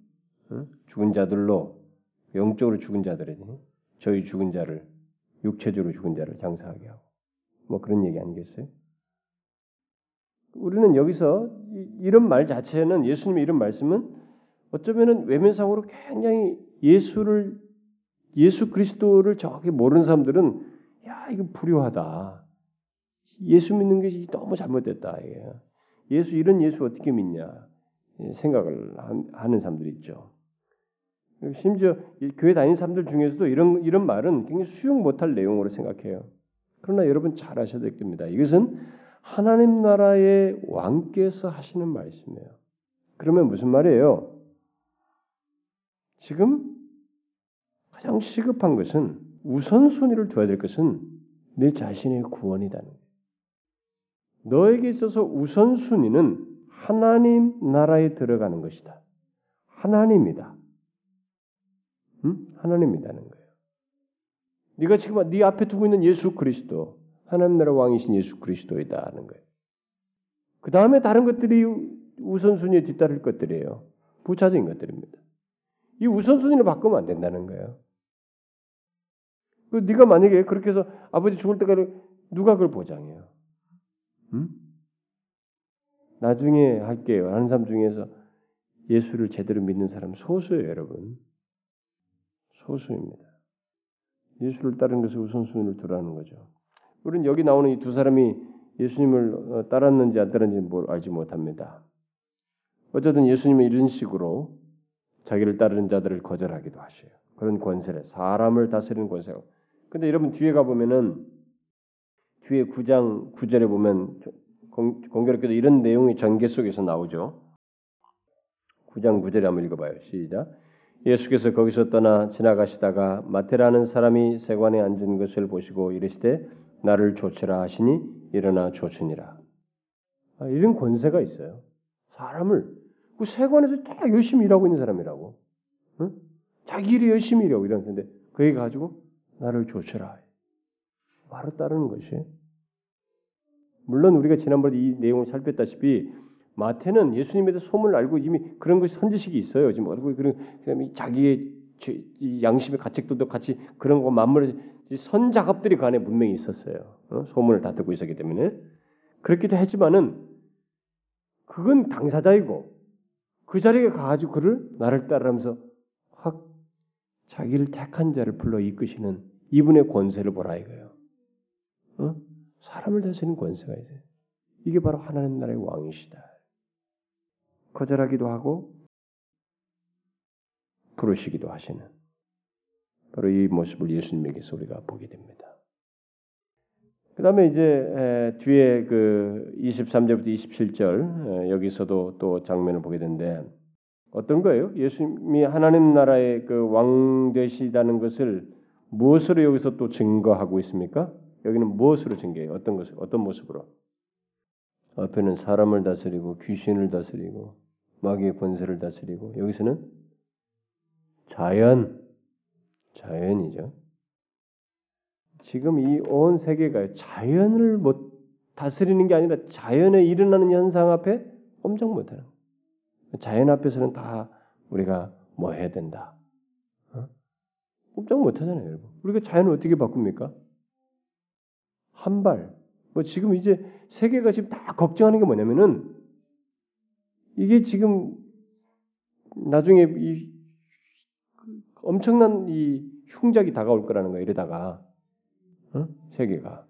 어? 죽은 자들로 영적으로 죽은 자들이 저희 죽은 자를 육체적으로 죽은 자를 장사하게 하고 뭐 그런 얘기 아니겠어요? 우리는 여기서 이런 말 자체는 예수님의 이런 말씀은 어쩌면은 외면상으로 굉장히 예수를 예수 그리스도를 정확히 모르는 사람들은 야 이거 불효하다. 예수 믿는 것이 너무 잘못됐다. 예수 이런 예수 어떻게 믿냐 생각을 하는 사람들이 있죠. 심지어 교회 다니는 사람들 중에서도 이런 이런 말은 굉장히 수용 못할 내용으로 생각해요. 그러나 여러분 잘 아셔야 됩니다. 이것은 하나님 나라의 왕께서 하시는 말씀이에요. 그러면 무슨 말이에요? 지금 가장 시급한 것은 우선순위를 둬야 될 것은 내 자신의 구원이다는 거예요. 너에게 있어서 우선순위는 하나님 나라에 들어가는 것이다. 하나님이다. 응? 하나님이다는 거예요. 네가 지금 네 앞에 두고 있는 예수 그리스도, 하나님 나라 왕이신 예수 그리스도이다는 거예요. 그 다음에 다른 것들이 우선순위에 뒤따를 것들이에요. 부차적인 것들입니다. 이 우선순위를 바꾸면 안 된다는 거예요. 그 네가 만약에 그렇게 해서 아버지 죽을 때까지 누가 그걸 보장해요? 응? 나중에 할게요. 하는 사람 중에서 예수를 제대로 믿는 사람 소수예요, 여러분. 소수입니다. 예수를 따르는 것을 우선순위를 두라는 거죠. 우리는 여기 나오는 이 두 사람이 예수님을 어, 따랐는지 안 따랐는지 알지 못합니다. 어쨌든 예수님은 이런 식으로 자기를 따르는 자들을 거절하기도 하셔요. 그런 권세를 사람을 다스리는 권세. 근데 여러분 뒤에 가 보면은 뒤에 9장 9절에 보면 공교롭게도 이런 내용이 전개 속에서 나오죠. 9장 9절에 한번 읽어봐요. 시작. 예수께서 거기서 떠나 지나가시다가 마테라는 사람이 세관에 앉은 것을 보시고 이르시되 나를 조치라 하시니 일어나 조치니라. 아, 이런 권세가 있어요. 사람을 그 세관에서 다 열심히 일하고 있는 사람이라고. 응? 자기 일이 열심히 일하고 이러는데 그에 가지고 나를 조치라. 바로 따르는 것이. 물론 우리가 지난번에 이 내용을 살폈다시피 마태는 예수님에 대해 소문을 알고 이미 그런 것이 선지식이 있어요. 지금 알고 그런 자기의 양심의 가책들도 같이 그런 거 맞물어 선 작업들이 그 안에 분명히 있었어요. 어? 소문을 다 듣고 있었기 때문에 그렇기도 하지만은 그건 당사자이고 그 자리에 가가지고 그를 나를 따르면서 확 자기를 택한 자를 불러 이끄시는 이분의 권세를 보라 이거예요. 어? 사람을 다스리는 권세가 있어요. 이게 바로 하나님 나라의 왕이시다. 거절하기도 하고 부르시기도 하시는 바로 이 모습을 예수님에게서 우리가 보게 됩니다. 그 다음에 이제 뒤에 그 23절부터 27절 여기서도 또 장면을 보게 되는데 어떤 거예요? 예수님이 하나님 나라의 그 왕 되시다는 것을 무엇으로 여기서 또 증거하고 있습니까? 여기는 무엇으로 증거해요? 어떤 것을 어떤 모습으로? 앞에는 사람을 다스리고 귀신을 다스리고 마귀의 권세를 다스리고 여기서는 자연 자연이죠. 지금 이 온 세계가 자연을 못 다스리는 게 아니라 자연에 일어나는 현상 앞에 꼼짝 못하는. 자연 앞에서는 다 우리가 뭐 해야 된다. 어? 꼼짝 못하잖아요, 여러분. 우리가 자연을 어떻게 바꿉니까? 한 발. 뭐 지금 이제 세계가 지금 다 걱정하는 게 뭐냐면은 이게 지금 나중에 이 엄청난 이 흉작이 다가올 거라는 거예요. 이러다가 어? 세계가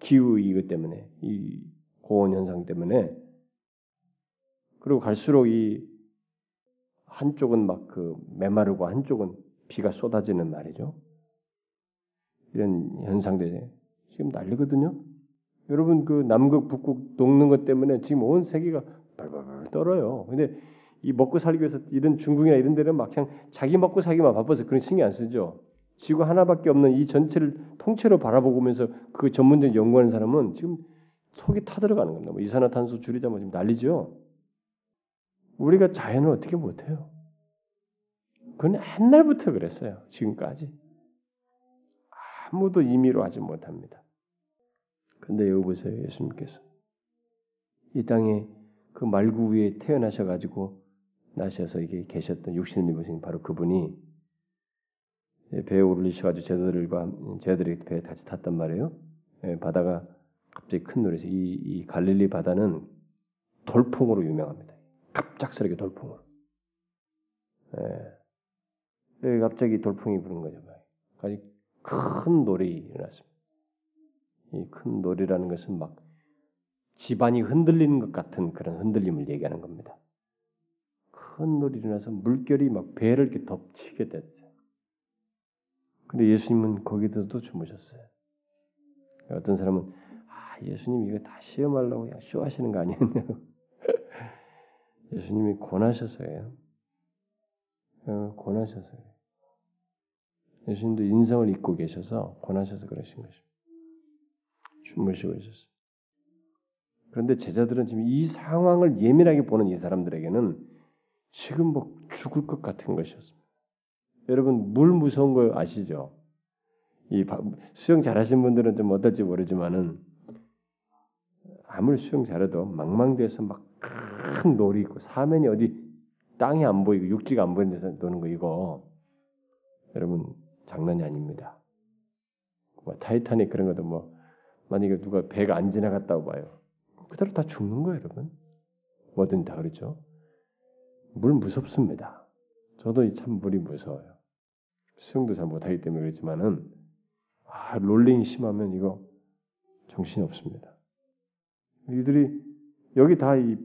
기후 이것 때문에 이 고온 현상 때문에 그리고 갈수록 이 한쪽은 막 그 메마르고 한쪽은 비가 쏟아지는 말이죠. 이런 현상들이 지금 난리거든요. 여러분 그 남극 북극 녹는 것 때문에 지금 온 세계가 발발발 떨어요. 근데 이 먹고 살기 위해서 이런 중국이나 이런 데는 막상 자기 먹고 살기만 바빠서 그런 신경 안 쓰죠. 지구 하나밖에 없는 이 전체를 통째로 바라보면서 그 전문적인 연구하는 사람은 지금 속이 타들어가는 겁니다. 뭐 이산화탄소 줄이자 뭐 지금 난리죠. 우리가 자연을 어떻게 못해요? 그건 옛날부터 그랬어요. 지금까지 아무도 임의로 하지 못합니다. 근데 여기 보세요, 예수님께서 이 땅에 그 말구 위에 태어나셔 가지고 나셔서 이게 계셨던 육신을 입으신 바로 그분이 배에 오르시가지고 제자들과 제자들이 배에 같이 탔단 말이에요. 예, 바다가 갑자기 큰 노래에서 이, 이 갈릴리 바다는 돌풍으로 유명합니다. 갑작스럽게 돌풍으로. 예. 갑자기 돌풍이 부는 거죠. 아주 큰 놀이 일어났습니다. 이 큰 놀이라는 것은 막 집안이 흔들리는 것 같은 그런 흔들림을 얘기하는 겁니다. 큰 놀이 일어나서 물결이 막 배를 이렇게 덮치게 됐죠. 근데 예수님은 거기서도 주무셨어요. 어떤 사람은 아 예수님 이거 다 시험하려고 그냥 쇼하시는 거 아니었냐고. 예수님이 권하셔서요. 어, 권하셔서요. 예수님도 인성을 잊고 계셔서 권하셔서 그러신 것입니다. 주무시고 있었어요. 그런데 제자들은 지금 이 상황을 예민하게 보는 이 사람들에게는 지금 뭐 죽을 것 같은 것이었습니다. 여러분 물 무서운 거 아시죠? 이 수영 잘하신 분들은 좀 어떨지 모르지만은 아무리 수영 잘해도 망망대해서 막 큰 놀이 있고 사면이 어디 땅이 안 보이고 육지가 안 보이는 데서 노는 거 이거 여러분 장난이 아닙니다. 뭐 타이타닉 그런 것도 뭐 만약에 누가 배가 안 지나갔다고 봐요. 그대로 다 죽는 거예요, 여러분. 뭐든 다 그렇죠. 물 무섭습니다. 저도 참 물이 무서워요. 수영도 잘 못하기 때문에 그렇지만은 아, 롤링 심하면 이거 정신이 없습니다. 이들이 여기 다 이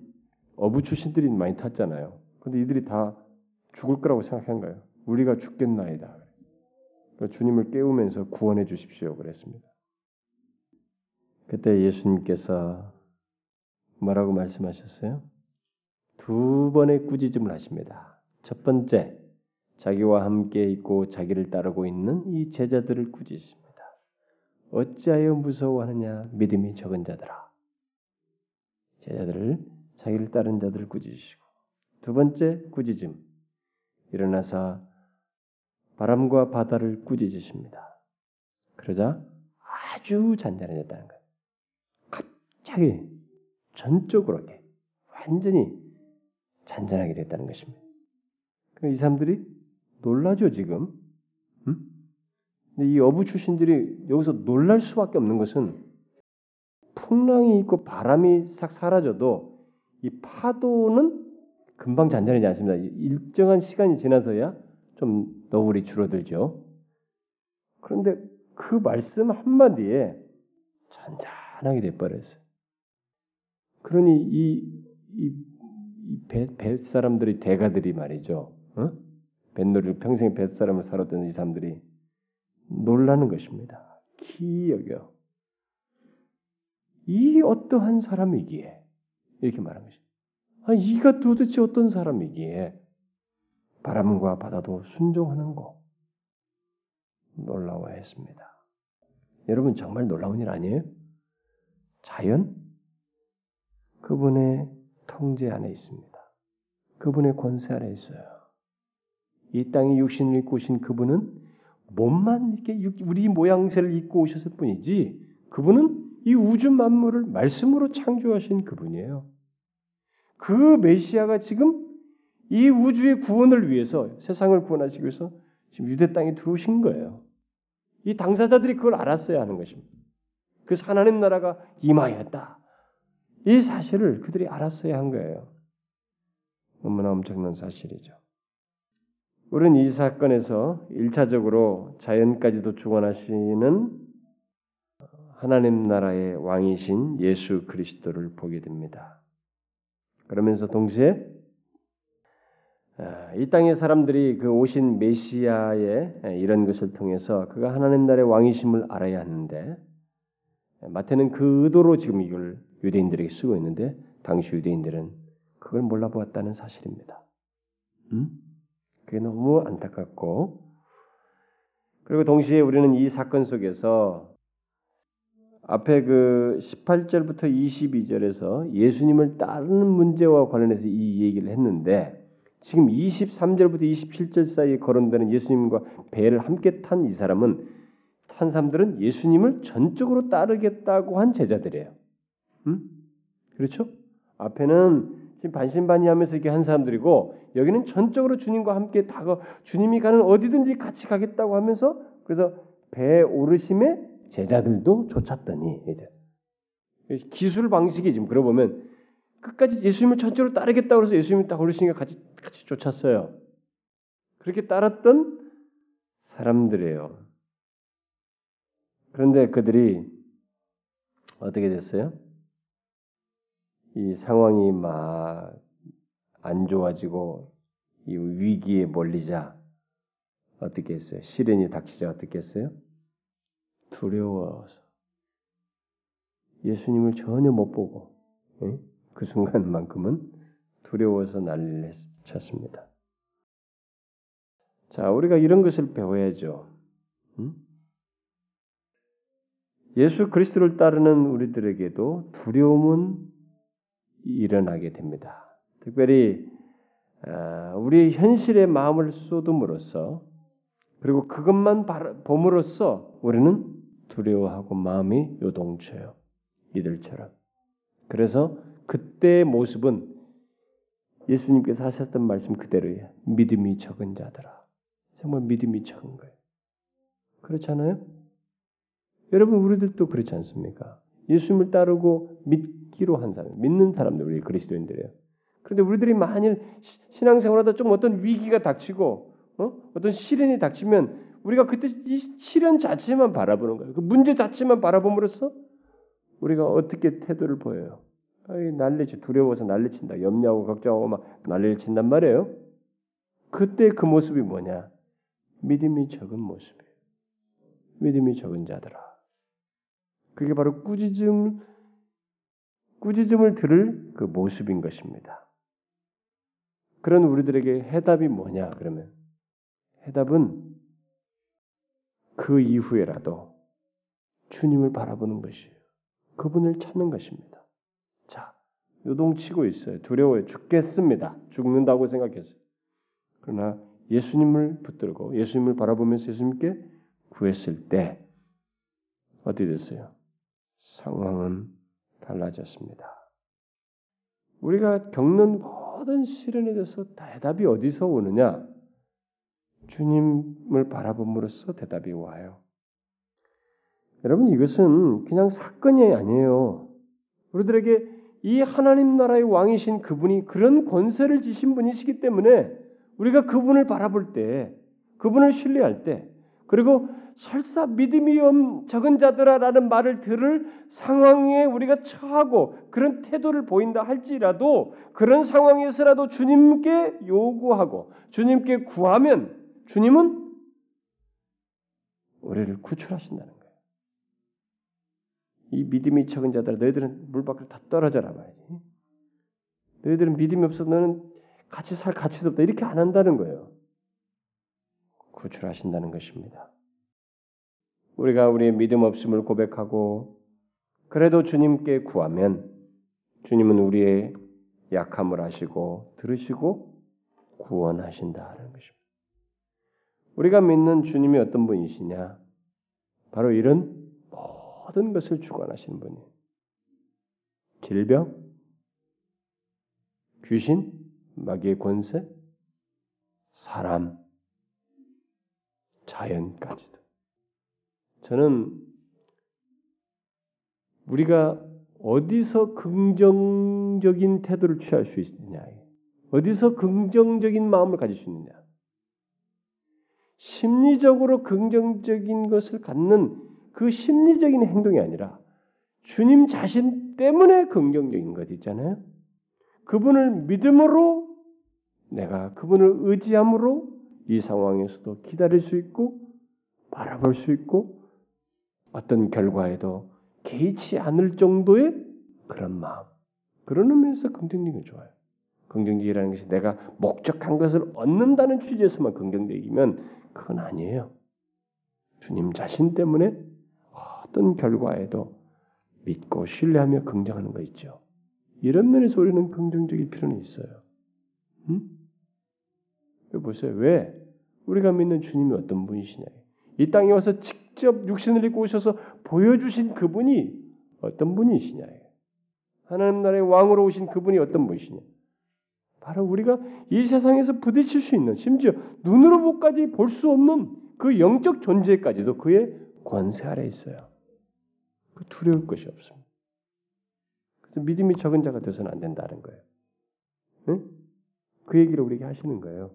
어부 출신들이 많이 탔잖아요. 근데 이들이 다 죽을 거라고 생각한 거예요. 우리가 죽겠나이다. 주님을 깨우면서 구원해 주십시오. 그랬습니다. 그때 예수님께서 뭐라고 말씀하셨어요? 두 번의 꾸짖음을 하십니다. 첫 번째, 자기와 함께 있고 자기를 따르고 있는 이 제자들을 꾸짖습니다. 어찌하여 무서워하느냐 믿음이 적은 자들아. 제자들을 자기를 따른 자들을 꾸짖으시고 두 번째 꾸짖음 일어나서 바람과 바다를 꾸짖으십니다. 그러자 아주 잔잔해졌다는 거예요. 갑자기 전적으로 이렇게 완전히 잔잔하게 됐다는 것입니다. 이 사람들이 놀라죠 지금. 음? 이 어부 출신들이 여기서 놀랄 수밖에 없는 것은 풍랑이 있고 바람이 싹 사라져도 이 파도는 금방 잔잔하지 않습니다. 일정한 시간이 지나서야 좀 너울이 줄어들죠. 그런데 그 말씀 한마디에 잔잔하게 돼버렸어요. 그러니 이, 이, 이 배, 배 사람들이 대가들이 말이죠. 어? 뱃놀이를 평생 뱃 사람을 살았던 이 사람들이 놀라는 것입니다. 기여겨. 이 어떠한 사람이기에 이렇게 말한 것입니다. 아, 이가 도대체 어떤 사람이기에 바람과 바다도 순종하는 거 놀라워했습니다. 여러분 정말 놀라운 일 아니에요? 자연 그분의 통제 안에 있습니다. 그분의 권세 안에 있어요. 이 땅에 육신을 입고 오신 그분은 몸만 이렇게 우리 모양새를 입고 오셨을 뿐이지 그분은 이 우주 만물을 말씀으로 창조하신 그분이에요. 그 메시아가 지금 이 우주의 구원을 위해서 세상을 구원하시기 위해서 지금 유대 땅에 들어오신 거예요. 이 당사자들이 그걸 알았어야 하는 것입니다. 그래서 하나님 나라가 임하였다. 이 사실을 그들이 알았어야 한 거예요. 너무나 엄청난 사실이죠. 우리는 이 사건에서 1차적으로 자연까지도 주관하시는 하나님 나라의 왕이신 예수 그리스도를 보게 됩니다. 그러면서 동시에 아, 이 땅의 사람들이 그 오신 메시아의 이런 것을 통해서 그가 하나님 나라의 왕이심을 알아야 하는데 마태는 그 의도로 지금 이걸 유대인들에게 쓰고 있는데 당시 유대인들은 그걸 몰라보았다는 사실입니다. 음? 그게 너무 안타깝고 그리고 동시에 우리는 이 사건 속에서 앞에 그 18절부터 22절에서 예수님을 따르는 문제와 관련해서 이 얘기를 했는데 지금 23절부터 27절 사이에 거론되는 예수님과 배를 함께 탄 이 사람은 탄 사람들은 예수님을 전적으로 따르겠다고 한 제자들이에요. 음? 그렇죠? 앞에는 지금 반신반의하면서 이렇게 한 사람들이고 여기는 전적으로 주님과 함께 다가 주님이 가는 어디든지 같이 가겠다고 하면서 그래서 배 오르심에 제자들도 쫓았더니 이제 기술 방식이 지금 그러 보면 끝까지 예수님을 전적으로 따르겠다고 해서 예수님이 딱 오르시니까 같이 같이 쫓았어요. 그렇게 따랐던 사람들이에요. 그런데 그들이 어떻게 됐어요? 이 상황이 막 안 좋아지고 이 위기에 몰리자 어떻게 했어요? 시련이 닥치자 어떻게 했어요? 두려워서 예수님을 전혀 못 보고 예? 그 순간만큼은 두려워서 난리를 쳤습니다. 자, 우리가 이런 것을 배워야죠. 음? 예수 그리스도를 따르는 우리들에게도 두려움은 일어나게 됩니다. 특별히 아, 우리 현실의 마음을 쏟음으로써 그리고 그것만 봄으로써 우리는 두려워하고 마음이 요동쳐요. 이들처럼. 그래서 그때의 모습은 예수님께서 하셨던 말씀 그대로예요. 믿음이 적은 자들아. 정말 믿음이 적은 거예요. 그렇잖아요? 여러분 우리들도 그렇지 않습니까? 예수님을 따르고 믿기로 한 사람, 믿는 사람들 우리 그리스도인들이에요. 그런데 우리들이 만일 신앙생활하다 좀 어떤 위기가 닥치고 어? 어떤 시련이 닥치면 우리가 그때 이 시련 자체만 바라보는 거예요. 그 문제 자체만 바라봄으로써 우리가 어떻게 태도를 보여요? 난리치 두려워서 난리친다. 염려하고 걱정하고 막 난리를 친단 말이에요. 그때 그 모습이 뭐냐? 믿음이 적은 모습이에요. 믿음이 적은 자들아. 그게 바로 꾸짖음 꾸짖음을 들을 그 모습인 것입니다. 그런 우리들에게 해답이 뭐냐? 그러면 해답은 그 이후에라도 주님을 바라보는 것이에요. 그분을 찾는 것입니다. 자, 요동치고 있어요. 두려워요. 죽겠습니다. 죽는다고 생각했어요. 그러나 예수님을 붙들고 예수님을 바라보면서 예수님께 구했을 때 어떻게 됐어요? 상황은 달라졌습니다. 우리가 겪는 모든 시련에 대해서 대답이 어디서 오느냐? 주님을 바라봄으로써 대답이 와요. 여러분 이것은 그냥 사건이 아니에요. 우리들에게 이 하나님 나라의 왕이신 그분이 그런 권세를 지신 분이시기 때문에 우리가 그분을 바라볼 때, 그분을 신뢰할 때, 그리고 설사 믿음이 적은 자들아라는 말을 들을 상황에 우리가 처하고 그런 태도를 보인다 할지라도 그런 상황에서라도 주님께 요구하고 주님께 구하면 주님은 우리를 구출하신다는 거예요. 이 믿음이 적은 자들 너희들은 물 밖으로 다 떨어져라 말이지. 너희들은 믿음이 없어 너는 같이 살 가치도 없다 이렇게 안 한다는 거예요. 구출하신다는 것입니다. 우리가 우리의 믿음 없음을 고백하고 그래도 주님께 구하면 주님은 우리의 약함을 아시고 들으시고 구원하신다는 것입니다. 우리가 믿는 주님이 어떤 분이시냐? 바로 이런 모든 것을 주관하시는 분이에요. 질병, 귀신, 마귀의 권세, 사람, 자연까지도. 저는 우리가 어디서 긍정적인 태도를 취할 수 있느냐, 어디서 긍정적인 마음을 가질 수 있느냐, 심리적으로 긍정적인 것을 갖는 그 심리적인 행동이 아니라 주님 자신 때문에 긍정적인 것 있잖아요. 그분을 믿음으로 내가 그분을 의지함으로 이 상황에서도 기다릴 수 있고 바라볼 수 있고 어떤 결과에도 개의치 않을 정도의 그런 마음 그런 의미에서 긍정적이 좋아요. 긍정적이라는 것이 내가 목적한 것을 얻는다는 취지에서만 긍정적이면 그건 아니에요. 주님 자신 때문에 어떤 결과에도 믿고 신뢰하며 긍정하는 거 있죠. 이런 면에서 우리는 긍정적일 필요는 있어요. 음? 보세요. 왜? 우리가 믿는 주님이 어떤 분이시냐. 이 땅에 와서 직접 육신을 입고 오셔서 보여주신 그분이 어떤 분이시냐. 하나님 나라의 왕으로 오신 그분이 어떤 분이시냐. 바로 우리가 이 세상에서 부딪힐 수 있는 심지어 눈으로 보까지 볼 수 없는 그 영적 존재까지도 그의 권세 아래 있어요. 그 두려울 것이 없습니다. 그래서 믿음이 적은 자가 되서는 안 된다는 거예요. 응? 그 얘기를 우리에게 하시는 거예요.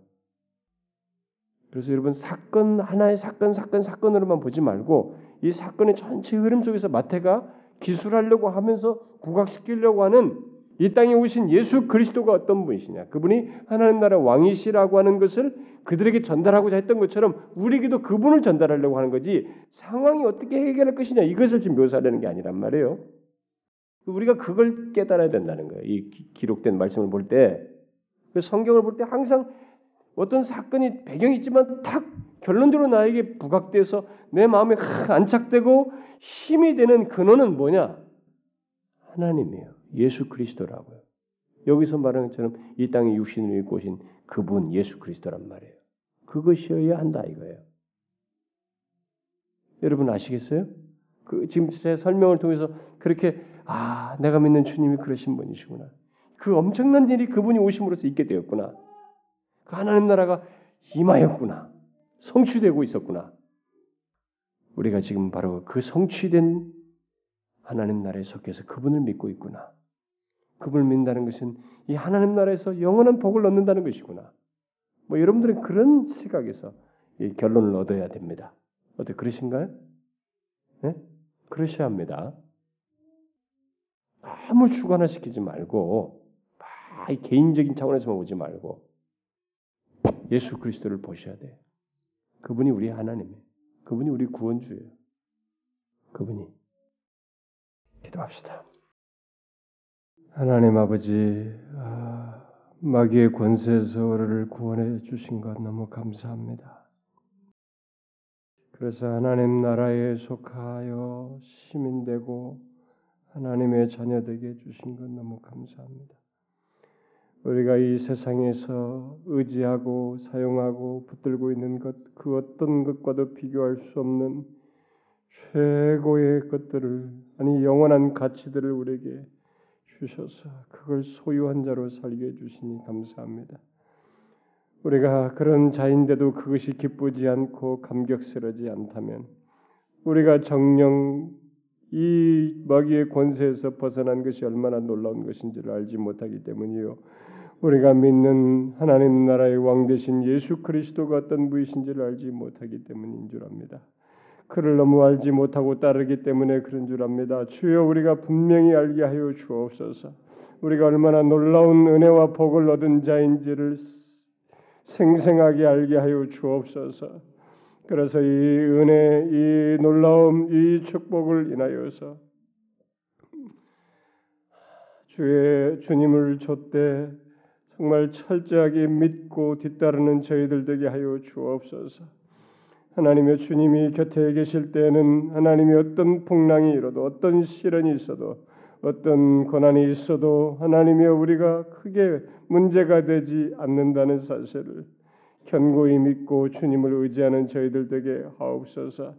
그래서 여러분 사건 하나의 사건 사건 사건으로만 보지 말고 이 사건의 전체 흐름 속에서 마태가 기술하려고 하면서 부각시키려고 하는 이 땅에 오신 예수 그리스도가 어떤 분이시냐? 그분이 하나님 나라 왕이시라고 하는 것을 그들에게 전달하고자 했던 것처럼 우리에게도 그분을 전달하려고 하는 거지 상황이 어떻게 해결할 것이냐 이것을 지금 묘사하려는 게 아니란 말이에요. 우리가 그걸 깨달아야 된다는 거예요. 이 기 록된 말씀을 볼 때, 그 성경을 볼 때 항상 어떤 사건이 배경이 있지만 탁 결론적으로 나에게 부각돼서 내 마음에 안착되고 힘이 되는 근원은 뭐냐? 하나님이에요. 예수 그리스도라고요. 여기서 말하는 것처럼 이 땅에 육신을 입고 오신 그분 예수 그리스도란 말이에요. 그것이어야 한다 이거예요. 여러분 아시겠어요? 그 지금 제 설명을 통해서 그렇게 아 내가 믿는 주님이 그러신 분이시구나. 그 엄청난 일이 그분이 오심으로써 있게 되었구나. 그 하나님 나라가 임하였구나. 성취되고 있었구나. 우리가 지금 바로 그 성취된 하나님 나라에 속해서 그분을 믿고 있구나. 그분을 믿는다는 것은 이 하나님 나라에서 영원한 복을 얻는다는 것이구나. 뭐 여러분들은 그런 시각에서 이 결론을 얻어야 됩니다. 어때 그러신가요? 네? 그러셔야 합니다. 너무 주관화시키지 말고 막 개인적인 차원에서만 보지 말고 예수 그리스도를 보셔야 돼. 그분이 우리 하나님이에요. 그분이 우리 구원주예요. 그분이 기도합시다. 하나님 아버지, 아, 마귀의 권세에서 우리를 구원해 주신 것 너무 감사합니다. 그래서 하나님 나라에 속하여 시민되고 하나님의 자녀되게 주신 것 너무 감사합니다. 우리가 이 세상에서 의지하고 사용하고 붙들고 있는 것, 그 어떤 것과도 비교할 수 없는 최고의 것들을 아니 영원한 가치들을 우리에게 주셔서 그걸 소유한 자로 살게 해주시니 감사합니다. 우리가 그런 자인데도 그것이 기쁘지 않고 감격스러지 않다면 우리가 정령 이 마귀의 권세에서 벗어난 것이 얼마나 놀라운 것인지를 알지 못하기 때문이요. 우리가 믿는 하나님 나라의 왕 대신 예수 그리스도가 어떤 분이신지를 알지 못하기 때문인 줄 압니다. 그를 너무 알지 못하고 따르기 때문에 그런 줄 압니다. 주여 우리가 분명히 알게 하여 주옵소서. 우리가 얼마나 놀라운 은혜와 복을 얻은 자인지를 생생하게 알게 하여 주옵소서. 그래서 이 은혜, 이 놀라움, 이 축복을 인하여서 주의 주님을 줬대 정말 철저하게 믿고 뒤따르는 저희들 되게 하여 주옵소서. 하나님의 주님이 곁에 계실 때에는 하나님이 어떤 풍랑이 일어도 어떤 시련이 있어도 어떤 고난이 있어도 하나님이 우리가 크게 문제가 되지 않는다는 사실을 견고히 믿고 주님을 의지하는 저희들 에게 하옵소서.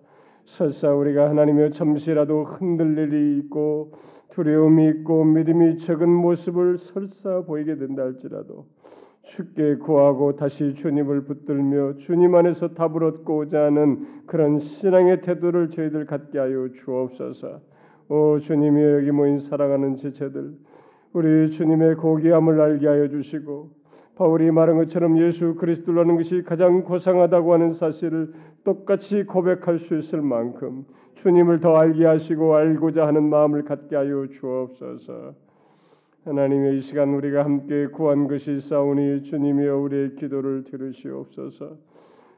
설사 우리가 하나님의 잠시라도 흔들릴 일이 있고 두려움이 있고 믿음이 적은 모습을 설사 보이게 된다 할지라도 쉽게 구하고 다시 주님을 붙들며 주님 안에서 답을 얻고자 하는 그런 신앙의 태도를 저희들 갖게 하여 주옵소서. 오 주님이 여기 모인 사랑하는 지체들 우리 주님의 고귀함을 알게 하여 주시고 바울이 말한 것처럼 예수 그리스도라는 것이 가장 고상하다고 하는 사실을 똑같이 고백할 수 있을 만큼 주님을 더 알게 하시고 알고자 하는 마음을 갖게 하여 주옵소서. 하나님의 이 시간 우리가 함께 구한 것이 싸우니 주님이여 우리의 기도를 들으시옵소서.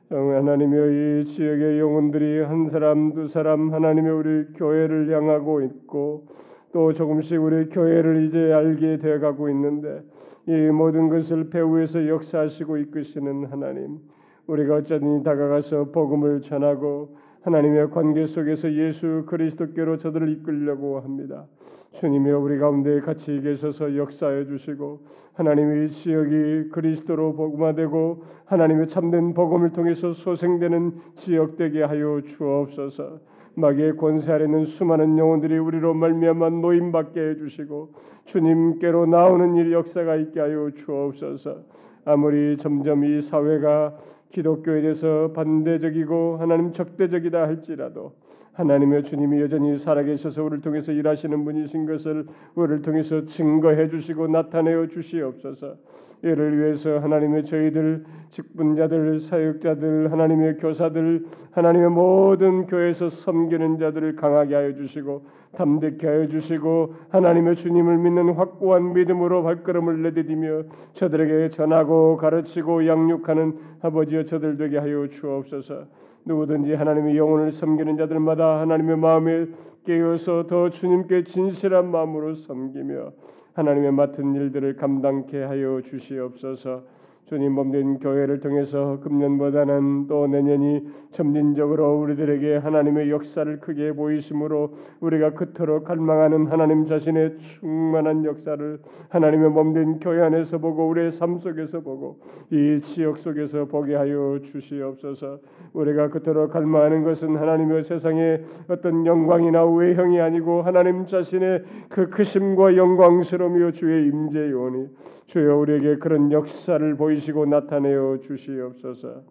하나님이여 이 지역의 영혼들이 한 사람 두 사람 하나님의 우리 교회를 향하고 있고 또 조금씩 우리 교회를 이제 알게 되어가고 있는데 이 모든 것을 배후에서 역사하시고 이끄시는 하나님 우리가 어쩌니 다가가서 복음을 전하고 하나님의 관계 속에서 예수 그리스도께로 저들을 이끌려고 합니다. 주님이여 우리 가운데 같이 계셔서 역사해 주시고 하나님의 지역이 그리스도로 복음화되고 하나님의 참된 복음을 통해서 소생되는 지역 되게 하여 주옵소서. 마귀의 권세 아래 있는 수많은 영혼들이 우리로 말미암아 노임 받게 해 주시고 주님께로 나오는 일 역사가 있게 하여 주옵소서. 아무리 점점 이 사회가 기독교에 대해서 반대적이고 하나님 적대적이다 할지라도 하나님의 주님이 여전히 살아계셔서 우리를 통해서 일하시는 분이신 것을 우리를 통해서 증거해 주시고 나타내어 주시옵소서. 이를 위해서 하나님의 저희들 직분자들 사역자들 하나님의 교사들 하나님의 모든 교회에서 섬기는 자들을 강하게 하여 주시고 담대케 하여 주시고 하나님의 주님을 믿는 확고한 믿음으로 발걸음을 내디디며 저들에게 전하고 가르치고 양육하는 아버지여 저들 되게 하여 주옵소서. 누구든지 하나님의 영혼을 섬기는 자들마다 하나님의 마음에 깨어서 더 주님께 진실한 마음으로 섬기며 하나님의 맡은 일들을 감당케 하여 주시옵소서. 주님 몸된 교회를 통해서 금년보다는 또 내년이 점진적으로 우리들에게 하나님의 역사를 크게 보이심으로 우리가 그토록 갈망하는 하나님 자신의 충만한 역사를 하나님의 몸된 교회 안에서 보고 우리의 삶 속에서 보고 이 지역 속에서 보게 하여 주시옵소서. 우리가 그토록 갈망하는 것은 하나님의 세상의 어떤 영광이나 외형이 아니고 하나님 자신의 그 크심과 영광스러움이요 주의 임재요니 주여 우리에게 그런 역사를 보이시고 나타내어 주시옵소서.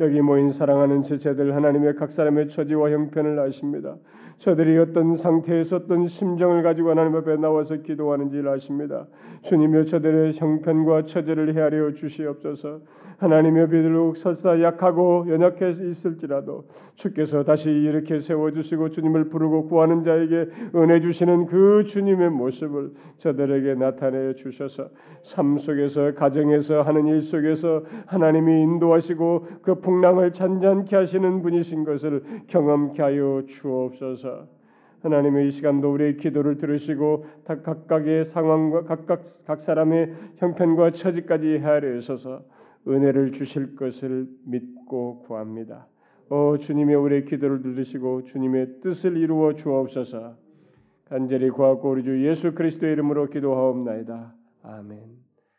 여기 모인 사랑하는 지체들 하나님의 각 사람의 처지와 형편을 아십니다. 저들이 어떤 상태에서 어떤 심정을 가지고 하나님 앞에 나와서 기도하는지를 아십니다. 주님여 저들의 형편과 처지를 헤아려 주시옵소서. 하나님의 비록 설사 약하고 연약해 있을지라도 주께서 다시 이렇게 세워 주시고 주님을 부르고 구하는 자에게 은혜 주시는 그 주님의 모습을 저들에게 나타내 주셔서 삶 속에서 가정에서 하는 일 속에서 하나님이 인도하시고 그 풍랑을 잔잔케 하시는 분이신 것을 경험케 하여 주옵소서. 하나님의 이 시간도 우리의 기도를 들으시고 각각의 상황과 각각 각 사람의 형편과 처지까지 헤아려셔서 은혜를 주실 것을 믿고 구합니다. 오 주님의 우리의 기도를 들으시고 주님의 뜻을 이루어 주옵소서. 간절히 구하고 우리 주 예수 그리스도의 이름으로 기도하옵나이다. 아멘.